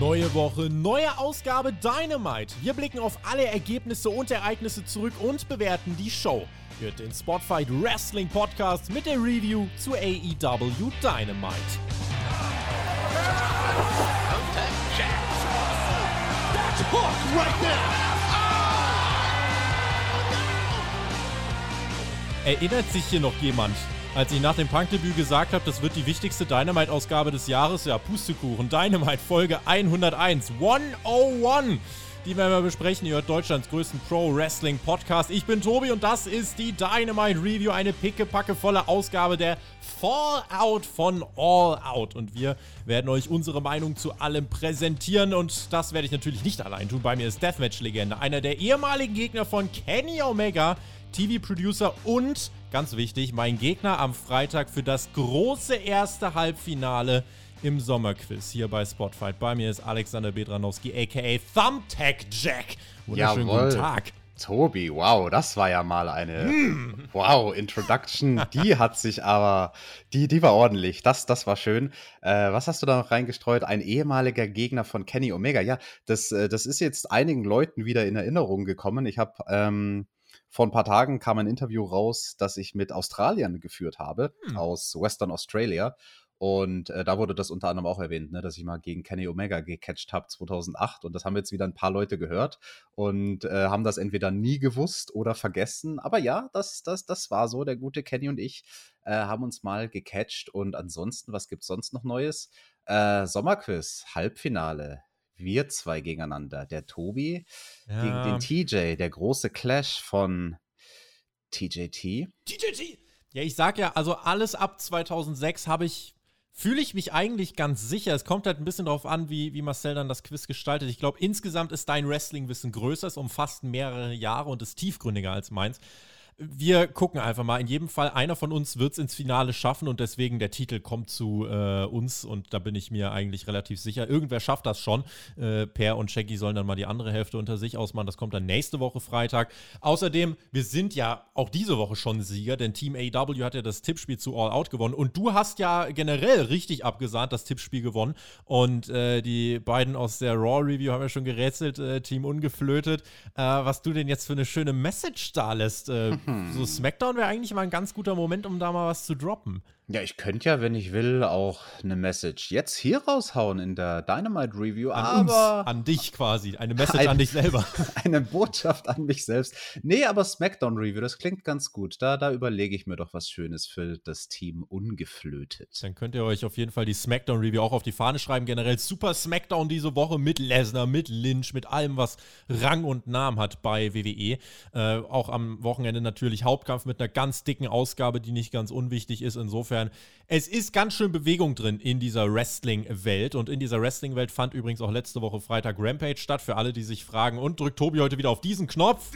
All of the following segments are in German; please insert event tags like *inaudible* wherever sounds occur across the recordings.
Neue Woche, neue Ausgabe Dynamite. Wir blicken auf alle Ergebnisse und Ereignisse zurück und bewerten die Show. Hört den Spotfight Wrestling Podcast mit der Review zu AEW Dynamite. Erinnert sich hier noch jemand als ich nach dem Punk-Debüt gesagt habe, das wird die wichtigste Dynamite-Ausgabe des Jahres, ja, Pustekuchen, Dynamite Folge 101, 101, die werden wir besprechen. Ihr hört Deutschlands größten Pro-Wrestling-Podcast. Ich bin Tobi und das ist die Dynamite Review, eine pickepackevolle Ausgabe der Fallout von All Out. Und wir werden euch unsere Meinung zu allem präsentieren und das werde ich natürlich nicht allein tun. Bei mir ist Deathmatch-Legende, einer der ehemaligen Gegner von Kenny Omega, TV-Producer und ganz wichtig, mein Gegner am Freitag für das große erste Halbfinale im Sommerquiz hier bei Spotfight. Bei mir ist Alexander Bedranowski, aka Thumbtack Jack. Wunderschönen Jawohl. guten Tag. Tobi, wow, das war ja mal eine mm. wow Introduction. *laughs* Die hat sich aber, die, die war ordentlich. Das, das war schön. Äh, was hast du da noch reingestreut? Ein ehemaliger Gegner von Kenny Omega. Ja, das, äh, das ist jetzt einigen Leuten wieder in Erinnerung gekommen. Ich habe ähm, vor ein paar Tagen kam ein Interview raus, das ich mit Australiern geführt habe, hm. aus Western Australia. Und äh, da wurde das unter anderem auch erwähnt, ne, dass ich mal gegen Kenny Omega gecatcht habe 2008. Und das haben jetzt wieder ein paar Leute gehört und äh, haben das entweder nie gewusst oder vergessen. Aber ja, das, das, das war so. Der gute Kenny und ich äh, haben uns mal gecatcht. Und ansonsten, was gibt es sonst noch Neues? Äh, Sommerquiz, Halbfinale wir zwei gegeneinander. Der Tobi ja. gegen den TJ, der große Clash von TJT. TJT! Ja, ich sag ja, also alles ab 2006 habe ich, fühle ich mich eigentlich ganz sicher. Es kommt halt ein bisschen darauf an, wie, wie Marcel dann das Quiz gestaltet. Ich glaube, insgesamt ist dein Wrestling-Wissen größer, es umfasst mehrere Jahre und ist tiefgründiger als meins wir gucken einfach mal. In jedem Fall, einer von uns wird es ins Finale schaffen und deswegen der Titel kommt zu äh, uns und da bin ich mir eigentlich relativ sicher. Irgendwer schafft das schon. Äh, per und Shaggy sollen dann mal die andere Hälfte unter sich ausmachen. Das kommt dann nächste Woche Freitag. Außerdem, wir sind ja auch diese Woche schon Sieger, denn Team AW hat ja das Tippspiel zu All Out gewonnen und du hast ja generell richtig abgesahnt das Tippspiel gewonnen und äh, die beiden aus der Raw Review haben ja schon gerätselt, äh, Team ungeflötet, äh, was du denn jetzt für eine schöne Message da lässt. So Smackdown wäre eigentlich mal ein ganz guter Moment, um da mal was zu droppen. Ja, ich könnte ja, wenn ich will, auch eine Message jetzt hier raushauen in der Dynamite Review, an aber uns, an dich quasi, eine Message ein, an dich selber. *laughs* Eine Botschaft an mich selbst. Nee, aber Smackdown Review, das klingt ganz gut. Da, da überlege ich mir doch was Schönes für das Team ungeflötet. Dann könnt ihr euch auf jeden Fall die Smackdown Review auch auf die Fahne schreiben. Generell super Smackdown diese Woche mit Lesnar, mit Lynch, mit allem, was Rang und Namen hat bei WWE. Äh, auch am Wochenende natürlich Hauptkampf mit einer ganz dicken Ausgabe, die nicht ganz unwichtig ist. Insofern insofern, es ist ganz schön Bewegung drin in dieser Wrestling-Welt. Und in dieser Wrestling-Welt fand übrigens auch letzte Woche Freitag Rampage statt. Für alle, die sich fragen, und drückt Tobi heute wieder auf diesen Knopf?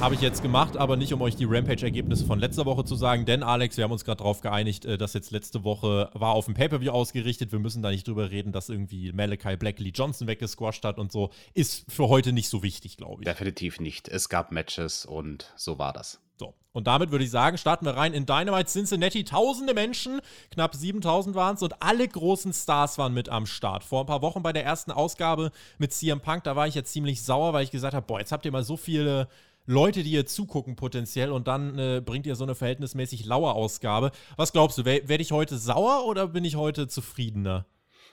Habe ich jetzt gemacht, aber nicht um euch die Rampage-Ergebnisse von letzter Woche zu sagen, denn Alex, wir haben uns gerade darauf geeinigt, äh, dass jetzt letzte Woche war auf dem Pay-Per-View ausgerichtet. Wir müssen da nicht drüber reden, dass irgendwie Malachi Black Lee Johnson weggesquasht hat und so. Ist für heute nicht so wichtig, glaube ich. Definitiv nicht. Es gab Matches und so war das. So, und damit würde ich sagen, starten wir rein in Dynamite Cincinnati. Tausende Menschen, knapp 7000 waren es und alle großen Stars waren mit am Start. Vor ein paar Wochen bei der ersten Ausgabe mit CM Punk, da war ich jetzt ziemlich sauer, weil ich gesagt habe, boah, jetzt habt ihr mal so viele Leute, die ihr zugucken potenziell und dann äh, bringt ihr so eine verhältnismäßig laue Ausgabe. Was glaubst du, werde ich heute sauer oder bin ich heute zufriedener?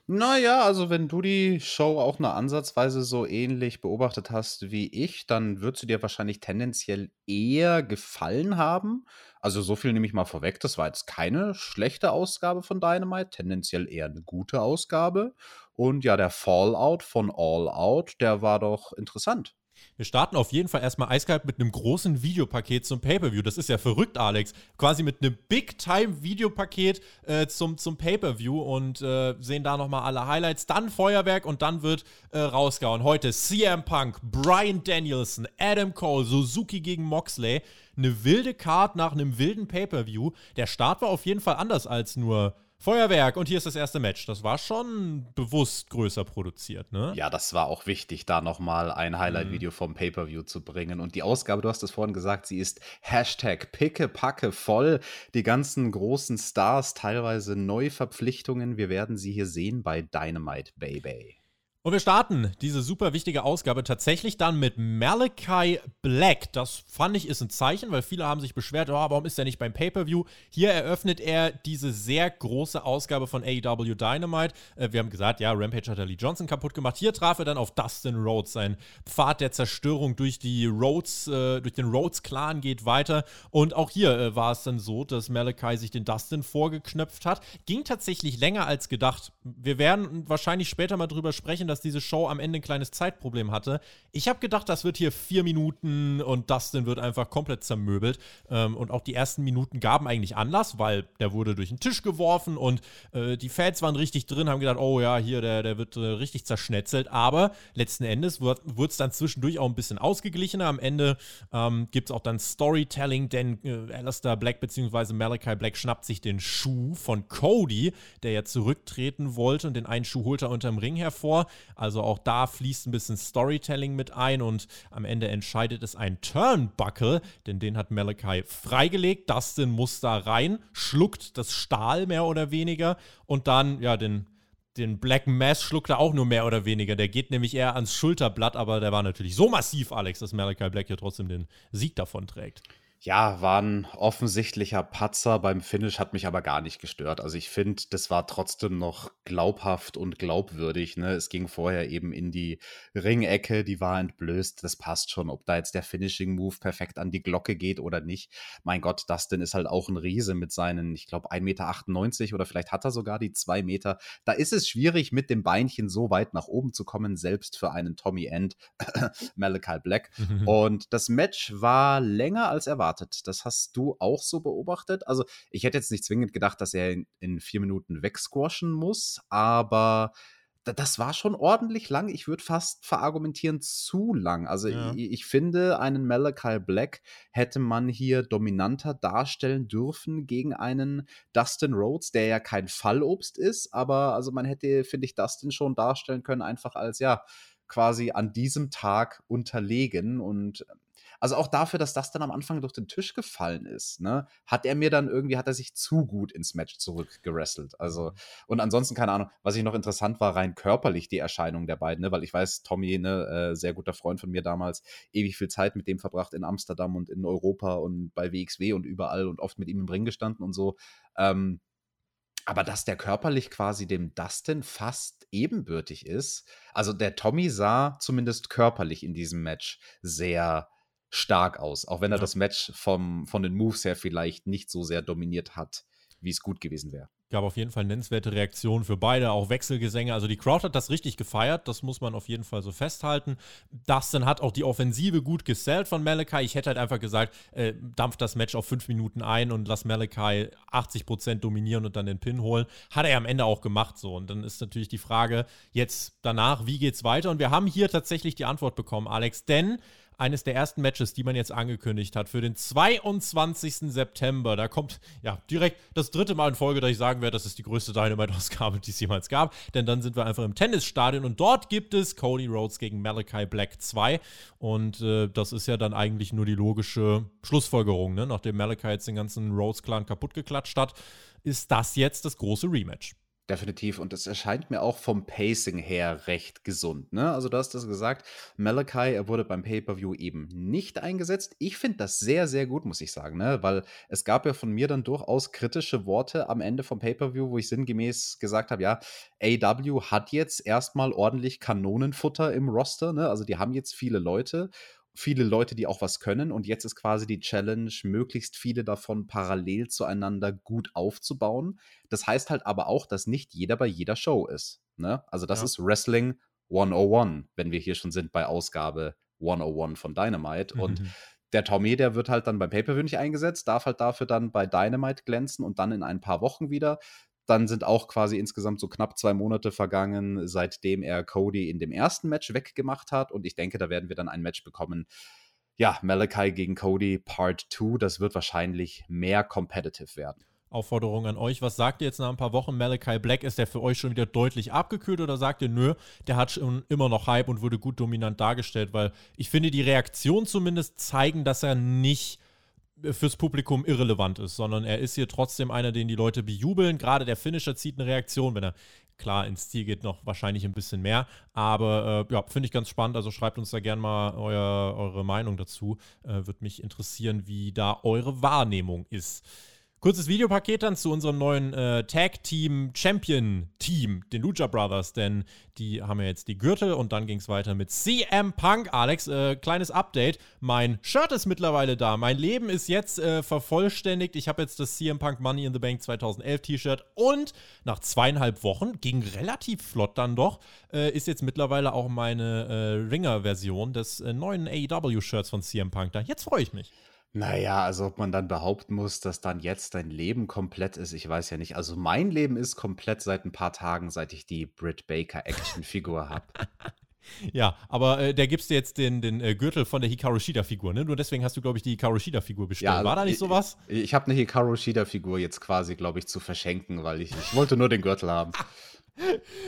Naja, also wenn du die Show auch nur ansatzweise so ähnlich beobachtet hast wie ich, dann wird sie dir wahrscheinlich tendenziell eher gefallen haben. Also so viel nehme ich mal vorweg, das war jetzt keine schlechte Ausgabe von Dynamite, tendenziell eher eine gute Ausgabe. Und ja, der Fallout von All Out, der war doch interessant. Wir starten auf jeden Fall erstmal eiskalt mit einem großen Videopaket zum Pay-Per-View. Das ist ja verrückt, Alex. Quasi mit einem Big-Time-Videopaket äh, zum, zum Pay-Per-View und äh, sehen da nochmal alle Highlights. Dann Feuerwerk und dann wird äh, rausgehauen. Heute CM Punk, Brian Danielson, Adam Cole, Suzuki gegen Moxley. Eine wilde Card nach einem wilden Pay-Per-View. Der Start war auf jeden Fall anders als nur Feuerwerk und hier ist das erste Match. Das war schon bewusst größer produziert, ne? Ja, das war auch wichtig, da nochmal ein Highlight-Video mhm. vom Pay-Per-View zu bringen. Und die Ausgabe, du hast es vorhin gesagt, sie ist Hashtag Picke, Packe voll. Die ganzen großen Stars, teilweise Neuverpflichtungen. Wir werden sie hier sehen bei Dynamite Baby. Und wir starten diese super wichtige Ausgabe tatsächlich dann mit Malachi Black. Das fand ich ist ein Zeichen, weil viele haben sich beschwert, oh, warum ist er nicht beim Pay-Per-View? Hier eröffnet er diese sehr große Ausgabe von AEW Dynamite. Äh, wir haben gesagt, ja, Rampage hat Lee Johnson kaputt gemacht. Hier traf er dann auf Dustin Rhodes. Sein Pfad der Zerstörung durch die Rhodes, äh, durch den Rhodes-Clan geht weiter. Und auch hier äh, war es dann so, dass Malachi sich den Dustin vorgeknöpft hat. Ging tatsächlich länger als gedacht. Wir werden wahrscheinlich später mal drüber sprechen, dass diese Show am Ende ein kleines Zeitproblem hatte. Ich habe gedacht, das wird hier vier Minuten und Dustin wird einfach komplett zermöbelt. Ähm, und auch die ersten Minuten gaben eigentlich Anlass, weil der wurde durch den Tisch geworfen und äh, die Fans waren richtig drin, haben gedacht, oh ja, hier, der, der wird äh, richtig zerschnetzelt. Aber letzten Endes wurde es dann zwischendurch auch ein bisschen ausgeglichener. Am Ende ähm, gibt es auch dann Storytelling, denn äh, Alistair Black bzw. Malachi Black schnappt sich den Schuh von Cody, der ja zurücktreten wollte und den einen Schuh holt er unterm Ring hervor. Also auch da fließt ein bisschen Storytelling mit ein und am Ende entscheidet es ein Turnbuckle, denn den hat Malachi freigelegt. Dustin muss da rein, schluckt das Stahl mehr oder weniger und dann, ja, den den Black Mass schluckt er auch nur mehr oder weniger. Der geht nämlich eher ans Schulterblatt, aber der war natürlich so massiv, Alex, dass Malachi Black ja trotzdem den Sieg davon trägt. Ja, war ein offensichtlicher Patzer beim Finish, hat mich aber gar nicht gestört. Also ich finde, das war trotzdem noch glaubhaft und glaubwürdig. Ne? Es ging vorher eben in die Ringecke, die war entblößt. Das passt schon. Ob da jetzt der Finishing Move perfekt an die Glocke geht oder nicht. Mein Gott, Dustin ist halt auch ein Riese mit seinen, ich glaube, 1,98 Meter oder vielleicht hat er sogar die 2 Meter. Da ist es schwierig, mit dem Beinchen so weit nach oben zu kommen, selbst für einen Tommy End, *coughs* Malachi Black. *laughs* und das Match war länger als erwartet erwartet. Das hast du auch so beobachtet? Also, ich hätte jetzt nicht zwingend gedacht, dass er in, in vier Minuten wegsquashen muss, aber das war schon ordentlich lang. Ich würde fast verargumentieren, zu lang. Also ja. ich, ich, finde, einen Malachi Black hätte man hier dominanter darstellen dürfen gegen einen Dustin Rhodes, der ja kein Fallobst ist, aber also man hätte, finde ich, Dustin schon darstellen können, einfach als ja quasi an diesem Tag unterlegen und also auch dafür, dass das dann am Anfang durch den Tisch gefallen ist, ne, hat er mir dann irgendwie, hat er sich zu gut ins Match zurückgerasselt. Also, mhm. und ansonsten, keine Ahnung, was ich noch interessant war, rein körperlich die Erscheinung der beiden, ne, weil ich weiß, Tommy, ne, äh, sehr guter Freund von mir damals, ewig viel Zeit mit dem verbracht in Amsterdam und in Europa und bei WXW und überall und oft mit ihm im Ring gestanden und so. Ähm, aber dass der körperlich quasi dem Dustin fast ebenbürtig ist. Also der Tommy sah zumindest körperlich in diesem Match sehr stark aus, auch wenn er ja. das Match vom, von den Moves her vielleicht nicht so sehr dominiert hat, wie es gut gewesen wäre. Gab auf jeden Fall nennenswerte Reaktionen für beide, auch Wechselgesänge. Also die Crowd hat das richtig gefeiert, das muss man auf jeden Fall so festhalten. Dustin hat auch die Offensive gut gesellt von Malachi. Ich hätte halt einfach gesagt, äh, dampft das Match auf fünf Minuten ein und lass Malachi 80% dominieren und dann den Pin holen. Hat er am Ende auch gemacht so. Und dann ist natürlich die Frage jetzt danach, wie geht's weiter? Und wir haben hier tatsächlich die Antwort bekommen, Alex, denn eines der ersten Matches, die man jetzt angekündigt hat für den 22. September. Da kommt ja direkt das dritte Mal in Folge, dass ich sagen werde, das ist die größte Dynamite-Ausgabe, die es jemals gab. Denn dann sind wir einfach im Tennisstadion und dort gibt es Cody Rhodes gegen Malachi Black 2. Und äh, das ist ja dann eigentlich nur die logische Schlussfolgerung, ne? nachdem Malachi jetzt den ganzen Rhodes-Clan kaputt geklatscht hat, ist das jetzt das große Rematch. Definitiv. Und es erscheint mir auch vom Pacing her recht gesund. Ne? Also, du hast das gesagt. Malachi, er wurde beim Pay-Per-View eben nicht eingesetzt. Ich finde das sehr, sehr gut, muss ich sagen. Ne? Weil es gab ja von mir dann durchaus kritische Worte am Ende vom Pay-Per-View, wo ich sinngemäß gesagt habe: Ja, AW hat jetzt erstmal ordentlich Kanonenfutter im Roster. Ne? Also, die haben jetzt viele Leute viele Leute, die auch was können. Und jetzt ist quasi die Challenge, möglichst viele davon parallel zueinander gut aufzubauen. Das heißt halt aber auch, dass nicht jeder bei jeder Show ist. Ne? Also das ja. ist Wrestling 101, wenn wir hier schon sind bei Ausgabe 101 von Dynamite. Mhm. Und der Tommy, der wird halt dann beim Pay-Per-View nicht eingesetzt, darf halt dafür dann bei Dynamite glänzen und dann in ein paar Wochen wieder. Dann sind auch quasi insgesamt so knapp zwei Monate vergangen, seitdem er Cody in dem ersten Match weggemacht hat. Und ich denke, da werden wir dann ein Match bekommen. Ja, Malachi gegen Cody Part 2. Das wird wahrscheinlich mehr competitive werden. Aufforderung an euch. Was sagt ihr jetzt nach ein paar Wochen? Malachi Black, ist der für euch schon wieder deutlich abgekühlt oder sagt ihr, nö, der hat schon immer noch Hype und wurde gut dominant dargestellt? Weil ich finde, die Reaktionen zumindest zeigen, dass er nicht fürs Publikum irrelevant ist, sondern er ist hier trotzdem einer, den die Leute bejubeln. Gerade der Finisher zieht eine Reaktion, wenn er klar ins Ziel geht, noch wahrscheinlich ein bisschen mehr. Aber äh, ja, finde ich ganz spannend. Also schreibt uns da gerne mal euer, eure Meinung dazu. Äh, Würde mich interessieren, wie da eure Wahrnehmung ist. Kurzes Videopaket dann zu unserem neuen äh, Tag Team Champion Team, den Lucha Brothers, denn die haben ja jetzt die Gürtel und dann ging es weiter mit CM Punk. Alex, äh, kleines Update. Mein Shirt ist mittlerweile da. Mein Leben ist jetzt äh, vervollständigt. Ich habe jetzt das CM Punk Money in the Bank 2011 T-Shirt und nach zweieinhalb Wochen, ging relativ flott dann doch, äh, ist jetzt mittlerweile auch meine äh, Ringer-Version des äh, neuen AEW-Shirts von CM Punk da. Jetzt freue ich mich. Naja, also ob man dann behaupten muss, dass dann jetzt dein Leben komplett ist, ich weiß ja nicht. Also mein Leben ist komplett seit ein paar Tagen, seit ich die Britt Baker Actionfigur habe. *laughs* Ja, aber äh, der gibst dir jetzt den, den äh, Gürtel von der Hikaru Shida-Figur, ne? Nur deswegen hast du, glaube ich, die Hikaru Shida-Figur bestellt. Ja, War da nicht sowas? Ich, ich habe eine Hikaru Shida-Figur jetzt quasi, glaube ich, zu verschenken, weil ich, ich wollte nur den Gürtel haben. *laughs*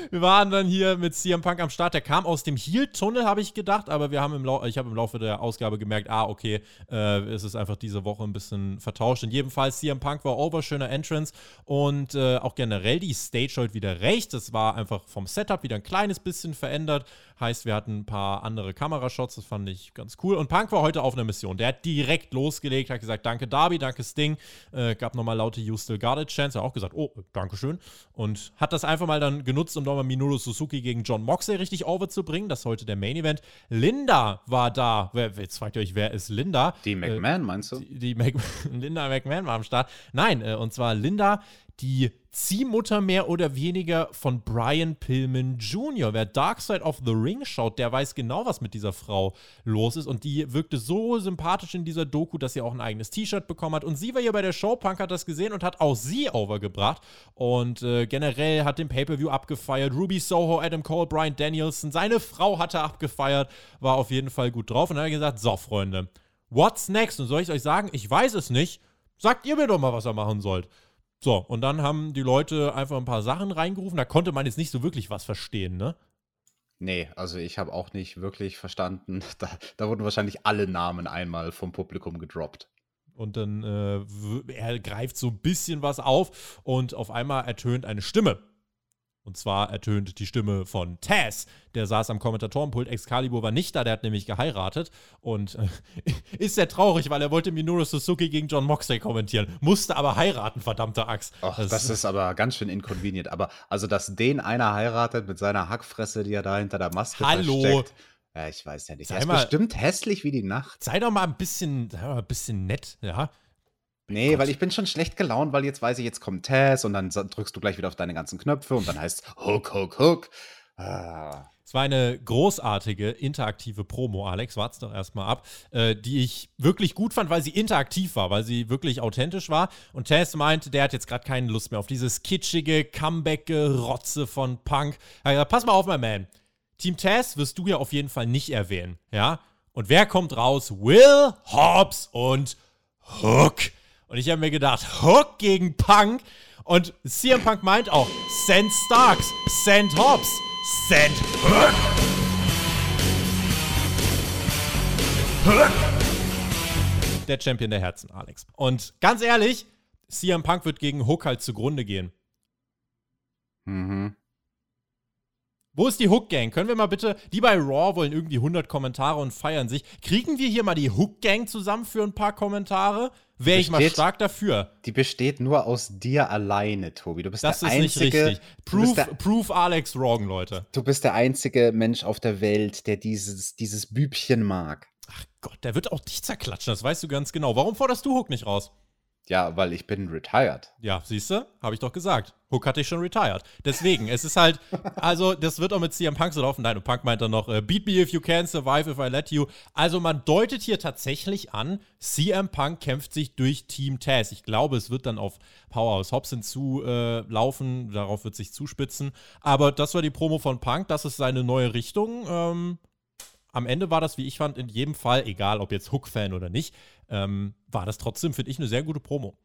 wir waren dann hier mit CM Punk am Start. Der kam aus dem Heel-Tunnel, habe ich gedacht, aber wir haben im ich habe im Laufe der Ausgabe gemerkt, ah, okay, äh, es ist einfach diese Woche ein bisschen vertauscht. In jedem Fall, CM Punk war over, schöner Entrance und äh, auch generell die Stage heute wieder recht. Das war einfach vom Setup wieder ein kleines bisschen verändert. Heißt, wir hatten ein paar andere Kamerashots, das fand ich ganz cool. Und Punk war heute auf einer Mission. Der hat direkt losgelegt, hat gesagt, danke Darby, danke Sting. Äh, gab nochmal laute You Still Got It Chance. Er hat auch gesagt, oh, danke schön. Und hat das einfach mal dann genutzt, um nochmal Minoru Suzuki gegen John Moxley richtig over zu bringen. Das ist heute der Main Event. Linda war da. Jetzt fragt ihr euch, wer ist Linda? Die äh, McMahon, äh, meinst du? Die, die Mac *laughs* Linda McMahon war am Start. Nein, äh, und zwar Linda die Ziehmutter mehr oder weniger von Brian Pillman Jr. Wer Dark Side of the Ring schaut, der weiß genau, was mit dieser Frau los ist. Und die wirkte so sympathisch in dieser Doku, dass sie auch ein eigenes T-Shirt bekommen hat. Und sie war hier bei der Show, Punk hat das gesehen und hat auch sie overgebracht. Und äh, generell hat den Pay-Per-View abgefeiert. Ruby Soho, Adam Cole, Brian Danielson, seine Frau hatte abgefeiert, war auf jeden Fall gut drauf. Und dann hat er gesagt: So, Freunde, what's next? Und soll ich euch sagen, ich weiß es nicht. Sagt ihr mir doch mal, was er machen sollt. So, und dann haben die Leute einfach ein paar Sachen reingerufen. Da konnte man jetzt nicht so wirklich was verstehen, ne? Nee, also ich habe auch nicht wirklich verstanden. *laughs* Da, da, wurden wahrscheinlich alle Namen einmal vom Publikum gedroppt. Und dann äh, er greift so ein bisschen was auf und auf einmal ertönt eine Stimme. Und zwar ertönt die Stimme von Taz. Der saß am Kommentatorenpult. Excalibur war nicht da, der hat nämlich geheiratet. Und äh, *laughs* ist sehr traurig, weil er wollte Minoru Suzuki gegen John Moxley kommentieren. Musste aber heiraten, verdammte Axt. Ach, das, das ist aber ganz schön inconvenient. Aber also, dass den einer heiratet mit seiner Hackfresse, die er da hinter der Maske Hallo. versteckt. Ja, ich weiß ja nicht. Er ist mal, bestimmt hässlich wie die Nacht. Sei doch mal ein bisschen, sei mal ein bisschen nett, ja. Nee, Gott. weil ich bin schon schlecht gelaunt, weil jetzt weiß ich, jetzt kommt Tess und dann drückst du gleich wieder auf deine ganzen Knöpfe und dann heißt Hook, Hook, Hook. Ah. Es war eine großartige interaktive Promo, Alex, wart's doch erstmal ab, äh, die ich wirklich gut fand, weil sie interaktiv war, weil sie wirklich authentisch war. Und Tess meinte, der hat jetzt gerade keine Lust mehr auf dieses kitschige Comeback-Gerotze von Punk. Er hat gesagt, pass mal auf, mein Man. Team Tess wirst du ja auf jeden Fall nicht erwähnen, ja? Und wer kommt raus? Will Hobbs und Hook. Und ich habe mir gedacht, Hook gegen Punk. Und CM Punk meint auch, send Starks, send Hobbs, send Hook. Hook. Der Champion der Herzen, Alex. Und ganz ehrlich, CM Punk wird gegen Hook halt zugrunde gehen. Mhm. Wo ist die Hook Gang? Können wir mal bitte, die bei Raw wollen irgendwie 100 Kommentare und feiern sich. Kriegen wir hier mal die Hook Gang zusammen für ein paar Kommentare? Wäre ich mal stark dafür. Die besteht nur aus dir alleine, Tobi. Du bist das der ist einzige, nicht richtig. Proof, der, proof Alex wrong, Leute. Du bist der einzige Mensch auf der Welt, der dieses, dieses Bübchen mag. Ach Gott, der wird auch dich zerklatschen, das weißt du ganz genau. Warum forderst du Hook nicht raus? Ja, weil ich bin retired. Ja, siehst du? Habe ich doch gesagt. Hook hatte ich schon retired. Deswegen, es ist halt, also das wird auch mit CM Punk so laufen. Nein, und Punk meint dann noch, äh, beat me if you can, survive if I let you. Also man deutet hier tatsächlich an, CM Punk kämpft sich durch Team Taz. Ich glaube, es wird dann auf Powerhouse Hobbs hinzulaufen, äh, darauf wird sich zuspitzen. Aber das war die Promo von Punk, das ist seine neue Richtung. Ähm, am Ende war das, wie ich fand, in jedem Fall, egal ob jetzt Hook-Fan oder nicht, ähm, war das trotzdem, finde ich, eine sehr gute Promo.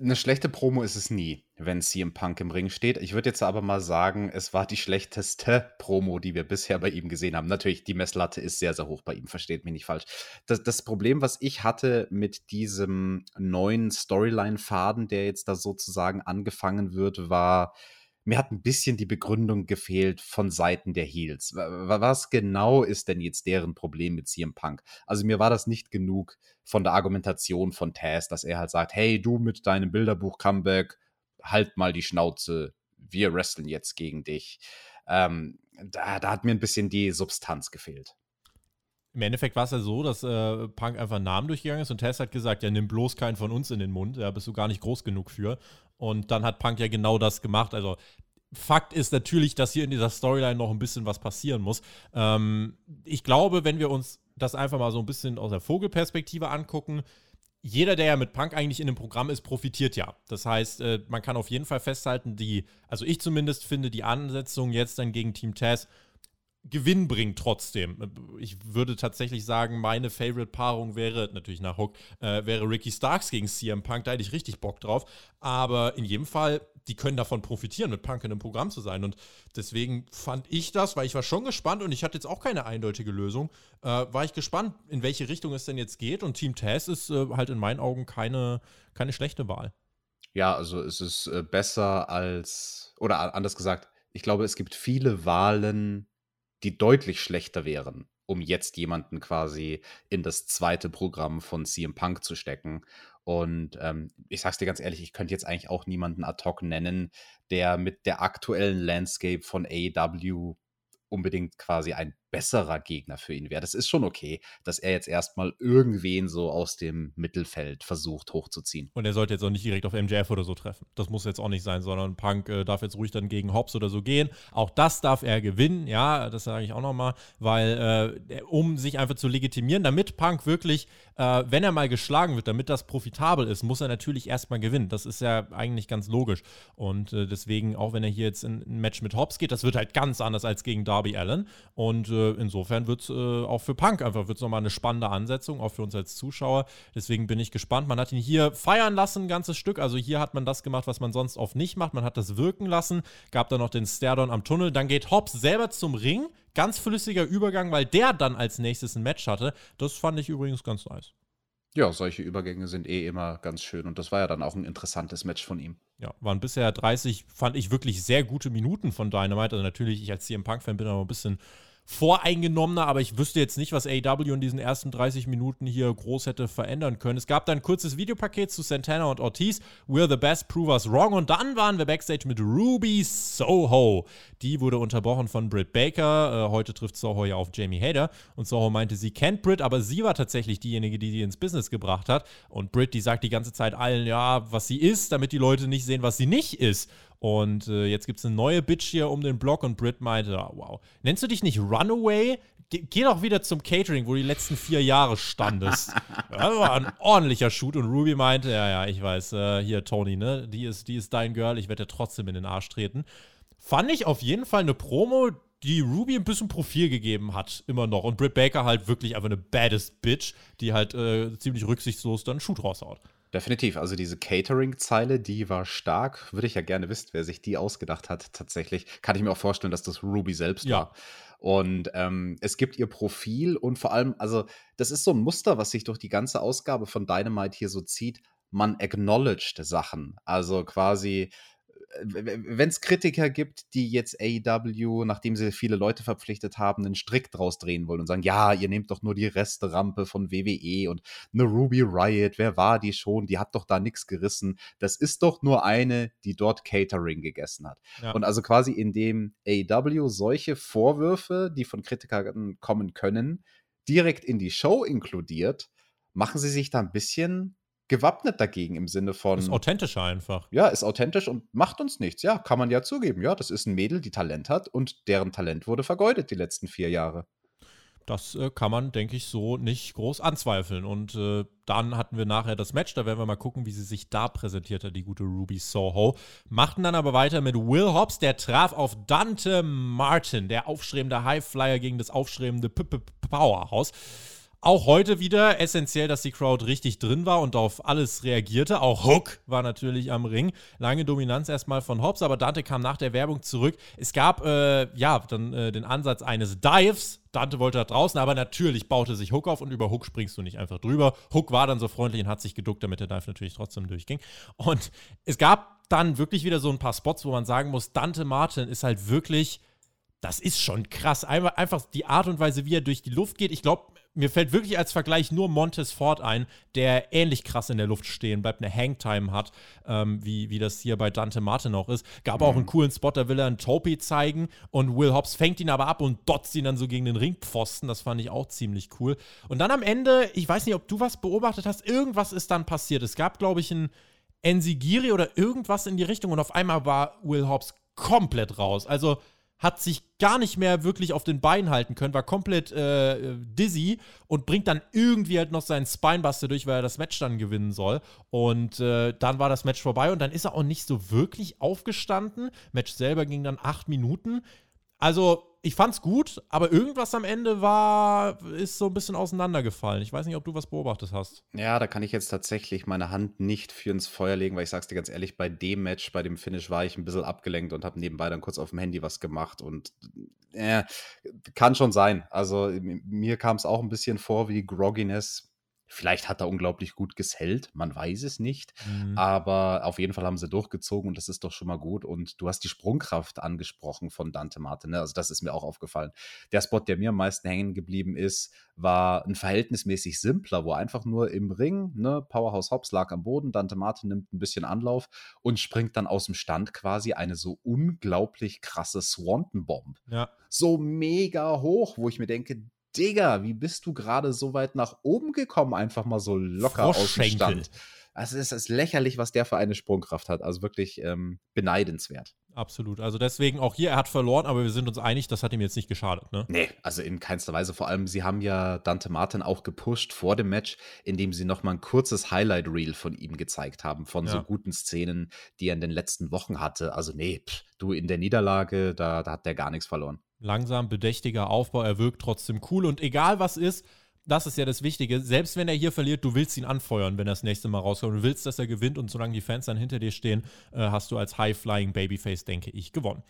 Eine schlechte Promo ist es nie, wenn CM Punk im Ring steht. Ich würde jetzt aber mal sagen, es war die schlechteste Promo, die wir bisher bei ihm gesehen haben. Natürlich, die Messlatte ist sehr, sehr hoch bei ihm, versteht mich nicht falsch. Das, das Problem, was ich hatte mit diesem neuen Storyline-Faden, der jetzt da sozusagen angefangen wird, war, mir hat ein bisschen die Begründung gefehlt von Seiten der Heels. Was genau ist denn jetzt deren Problem mit CM Punk? Also mir war das nicht genug von der Argumentation von Taz, dass er halt sagt, hey, du mit deinem Bilderbuch-Comeback, halt mal die Schnauze, wir wresteln jetzt gegen dich. Ähm, da, da hat mir ein bisschen die Substanz gefehlt. Im Endeffekt war es ja so, dass äh, Punk einfach einen Namen durchgegangen ist und Tess hat gesagt, ja, nimm bloß keinen von uns in den Mund, da bist du gar nicht groß genug für. Und dann hat Punk ja genau das gemacht. Also Fakt ist natürlich, dass hier in dieser Storyline noch ein bisschen was passieren muss. Ähm, ich glaube, wenn wir uns das einfach mal so ein bisschen aus der Vogelperspektive angucken, jeder, der ja mit Punk eigentlich in dem Programm ist, profitiert ja. Das heißt, äh, man kann auf jeden Fall festhalten, die, also ich zumindest finde die Ansetzung jetzt dann gegen Team Taz Gewinn bringt trotzdem. Ich würde tatsächlich sagen, meine Favorite-Paarung wäre, natürlich nach Hook, äh, wäre Ricky Starks gegen CM Punk. Da hätte ich richtig Bock drauf. Aber in jedem Fall, die können davon profitieren, mit Punk in einem Programm zu sein. Und deswegen fand ich das, weil ich war schon gespannt und ich hatte jetzt auch keine eindeutige Lösung, äh, war ich gespannt, in welche Richtung es denn jetzt geht. Und Team Taz ist äh, halt in meinen Augen keine, keine schlechte Wahl. Ja, also es ist äh, besser als, oder anders gesagt, ich glaube, es gibt viele Wahlen, die deutlich schlechter wären, um jetzt jemanden quasi in das zweite Programm von CM Punk zu stecken. Und ähm, ich sag's dir ganz ehrlich, ich könnte jetzt eigentlich auch niemanden ad hoc nennen, der mit der aktuellen Landscape von AEW unbedingt quasi ein besserer Gegner für ihn wäre. Das ist schon okay, dass er jetzt erstmal irgendwen so aus dem Mittelfeld versucht hochzuziehen. Und er sollte jetzt auch nicht direkt auf MJF oder so treffen. Das muss jetzt auch nicht sein, sondern Punk äh, darf jetzt ruhig dann gegen Hobbs oder so gehen. Auch das darf er gewinnen, ja, das sage ich auch nochmal, weil äh, um sich einfach zu legitimieren, damit Punk wirklich, äh, wenn er mal geschlagen wird, damit das profitabel ist, muss er natürlich erstmal gewinnen. Das ist ja eigentlich ganz logisch. Und äh, deswegen, auch wenn er hier jetzt in ein Match mit Hobbs geht, das wird halt ganz anders als gegen Darby Allen. Und äh, insofern wird es äh, auch für Punk einfach wird's nochmal eine spannende Ansetzung, auch für uns als Zuschauer. Deswegen bin ich gespannt. Man hat ihn hier feiern lassen, ein ganzes Stück. Also hier hat man das gemacht, was man sonst oft nicht macht. Man hat das wirken lassen, gab dann noch den Stairdown am Tunnel. Dann geht Hobbs selber zum Ring. Ganz flüssiger Übergang, weil der dann als nächstes ein Match hatte. Das fand ich übrigens ganz nice. Ja, solche Übergänge sind eh immer ganz schön und das war ja dann auch ein interessantes Match von ihm. Ja, waren bisher 30, fand ich wirklich sehr gute Minuten von Dynamite. Also natürlich, ich als CM Punk-Fan bin aber ein bisschen voreingenommener, aber ich wüsste jetzt nicht, was AEW in diesen ersten 30 Minuten hier groß hätte verändern können. Es gab dann ein kurzes Videopaket zu Santana und Ortiz, We're the best, prove us wrong. Und dann waren wir backstage mit Ruby Soho. Die wurde unterbrochen von Britt Baker. Äh, heute trifft Soho ja auf Jamie Hader. Und Soho meinte, sie kennt Britt, aber sie war tatsächlich diejenige, die sie ins Business gebracht hat. Und Britt, die sagt die ganze Zeit allen, ja, was sie ist, damit die Leute nicht sehen, was sie nicht ist. Und äh, jetzt gibt es eine neue Bitch hier um den Block und Britt meinte, oh, wow, nennst du dich nicht Runaway? Ge geh doch wieder zum Catering, wo du die letzten vier Jahre standest. *laughs* das war ein ordentlicher Shoot und Ruby meinte, ja, ja, ich weiß, äh, hier Tony, ne, die ist, die ist dein Girl, ich werde dir trotzdem in den Arsch treten. Fand ich auf jeden Fall eine Promo, die Ruby ein bisschen Profil gegeben hat, immer noch. Und Britt Baker halt wirklich einfach eine baddest Bitch, die halt äh, ziemlich rücksichtslos dann einen Shoot raushaut. Definitiv. Also diese Catering-Zeile, die war stark. Würde ich ja gerne wissen, wer sich die ausgedacht hat. Tatsächlich kann ich mir auch vorstellen, dass das Ruby selbst ja. war. Und ähm, es gibt ihr Profil und vor allem, also das ist so ein Muster, was sich durch die ganze Ausgabe von Dynamite hier so zieht. Man acknowledged Sachen. Also quasi, wenn es Kritiker gibt, die jetzt AEW, nachdem sie viele Leute verpflichtet haben, einen Strick draus drehen wollen und sagen, ja, ihr nehmt doch nur die Resterampe von WWE und eine Ruby Riot, wer war die schon? Die hat doch da nichts gerissen. Das ist doch nur eine, die dort Catering gegessen hat. Ja. Und also quasi indem AEW solche Vorwürfe, die von Kritikern kommen können, direkt in die Show inkludiert, machen sie sich da ein bisschen gewappnet dagegen im Sinne von. Ist authentischer einfach. Ja, ist authentisch und macht uns nichts. Ja, kann man ja zugeben. Ja, das ist ein Mädel, die Talent hat und deren Talent wurde vergeudet die letzten vier Jahre. Das äh, kann man, denke ich, so nicht groß anzweifeln. Und äh, dann hatten wir nachher das Match. Da werden wir mal gucken, wie sie sich da präsentiert hat, die gute Ruby Soho. Machten dann aber weiter mit Will Hobbs. Der traf auf Dante Martin, der aufstrebende Highflyer gegen das aufstrebende P -P Powerhouse. Auch heute wieder essentiell, dass die Crowd richtig drin war und auf alles reagierte. Auch Hook war natürlich am Ring. Lange Dominanz erstmal von Hobbs, aber Dante kam nach der Werbung zurück. Es gab äh, ja dann äh, den Ansatz eines Dives. Dante wollte da draußen, aber natürlich baute sich Hook auf und über Hook springst du nicht einfach drüber. Hook war dann so freundlich und hat sich geduckt, damit der Dive natürlich trotzdem durchging. Und es gab dann wirklich wieder so ein paar Spots, wo man sagen muss, Dante Martin ist halt wirklich das ist schon krass. Einfach die Art und Weise, wie er durch die Luft geht. Ich glaube, mir fällt wirklich als Vergleich nur Montes Ford ein, der ähnlich krass in der Luft stehen bleibt, eine Hangtime hat, ähm, wie, wie das hier bei Dante Martin auch ist. Gab mhm. auch einen coolen Spot, da will er einen Topi zeigen und Will Hobbs fängt ihn aber ab und dotzt ihn dann so gegen den Ringpfosten. Das fand ich auch ziemlich cool. Und dann am Ende, ich weiß nicht, ob du was beobachtet hast, irgendwas ist dann passiert. Es gab, glaube ich, ein Ensigiri oder irgendwas in die Richtung und auf einmal war Will Hobbs komplett raus. Also hat sich gar nicht mehr wirklich auf den Beinen halten können, war komplett äh, dizzy und bringt dann irgendwie halt noch seinen Spinebuster durch, weil er das Match dann gewinnen soll. Und äh, dann war das Match vorbei und dann ist er auch nicht so wirklich aufgestanden. Match selber ging dann acht Minuten. Also ich fand's gut, aber irgendwas am Ende war, ist so ein bisschen auseinandergefallen. Ich weiß nicht, ob du was beobachtet hast. Ja, da kann ich jetzt tatsächlich meine Hand nicht für ins Feuer legen, weil ich sag's dir ganz ehrlich, bei dem Match, bei dem Finish war ich ein bisschen abgelenkt und habe nebenbei dann kurz auf dem Handy was gemacht und äh, kann schon sein. Also mir kam es auch ein bisschen vor wie Grogginess Vielleicht hat er unglaublich gut gesellt, man weiß es nicht. Mhm. Aber auf jeden Fall haben sie durchgezogen und das ist doch schon mal gut. Und du hast die Sprungkraft angesprochen von Dante Martin. Ne? Also, das ist mir auch aufgefallen. Der Spot, der mir am meisten hängen geblieben ist, war ein verhältnismäßig simpler, wo einfach nur im Ring, ne, Powerhouse Hobbs lag am Boden, Dante Martin nimmt ein bisschen Anlauf und springt dann aus dem Stand quasi eine so unglaublich krasse Swanton Bomb. Ja. So mega hoch, wo ich mir denke, Digga, wie bist du gerade so weit nach oben gekommen, einfach mal so locker aus dem Stand? Also es ist lächerlich, was der für eine Sprungkraft hat. Also wirklich ähm, beneidenswert. Absolut. Also deswegen auch hier, er hat verloren, aber wir sind uns einig, das hat ihm jetzt nicht geschadet, ne? Nee, also in keinster Weise. Vor allem, sie haben ja Dante Martin auch gepusht vor dem Match, indem sie nochmal ein kurzes Highlight-Reel von ihm gezeigt haben, von ja. so guten Szenen, die er in den letzten Wochen hatte. Also nee, pff, du in der Niederlage, da, da hat der gar nichts verloren langsam, bedächtiger Aufbau, er wirkt trotzdem cool und egal was ist, das ist ja das Wichtige. Selbst wenn er hier verliert, du willst ihn anfeuern, wenn er das nächste Mal rauskommt. Du willst, dass er gewinnt und solange die Fans dann hinter dir stehen, äh, hast du als High-Flying Babyface, denke ich, gewonnen.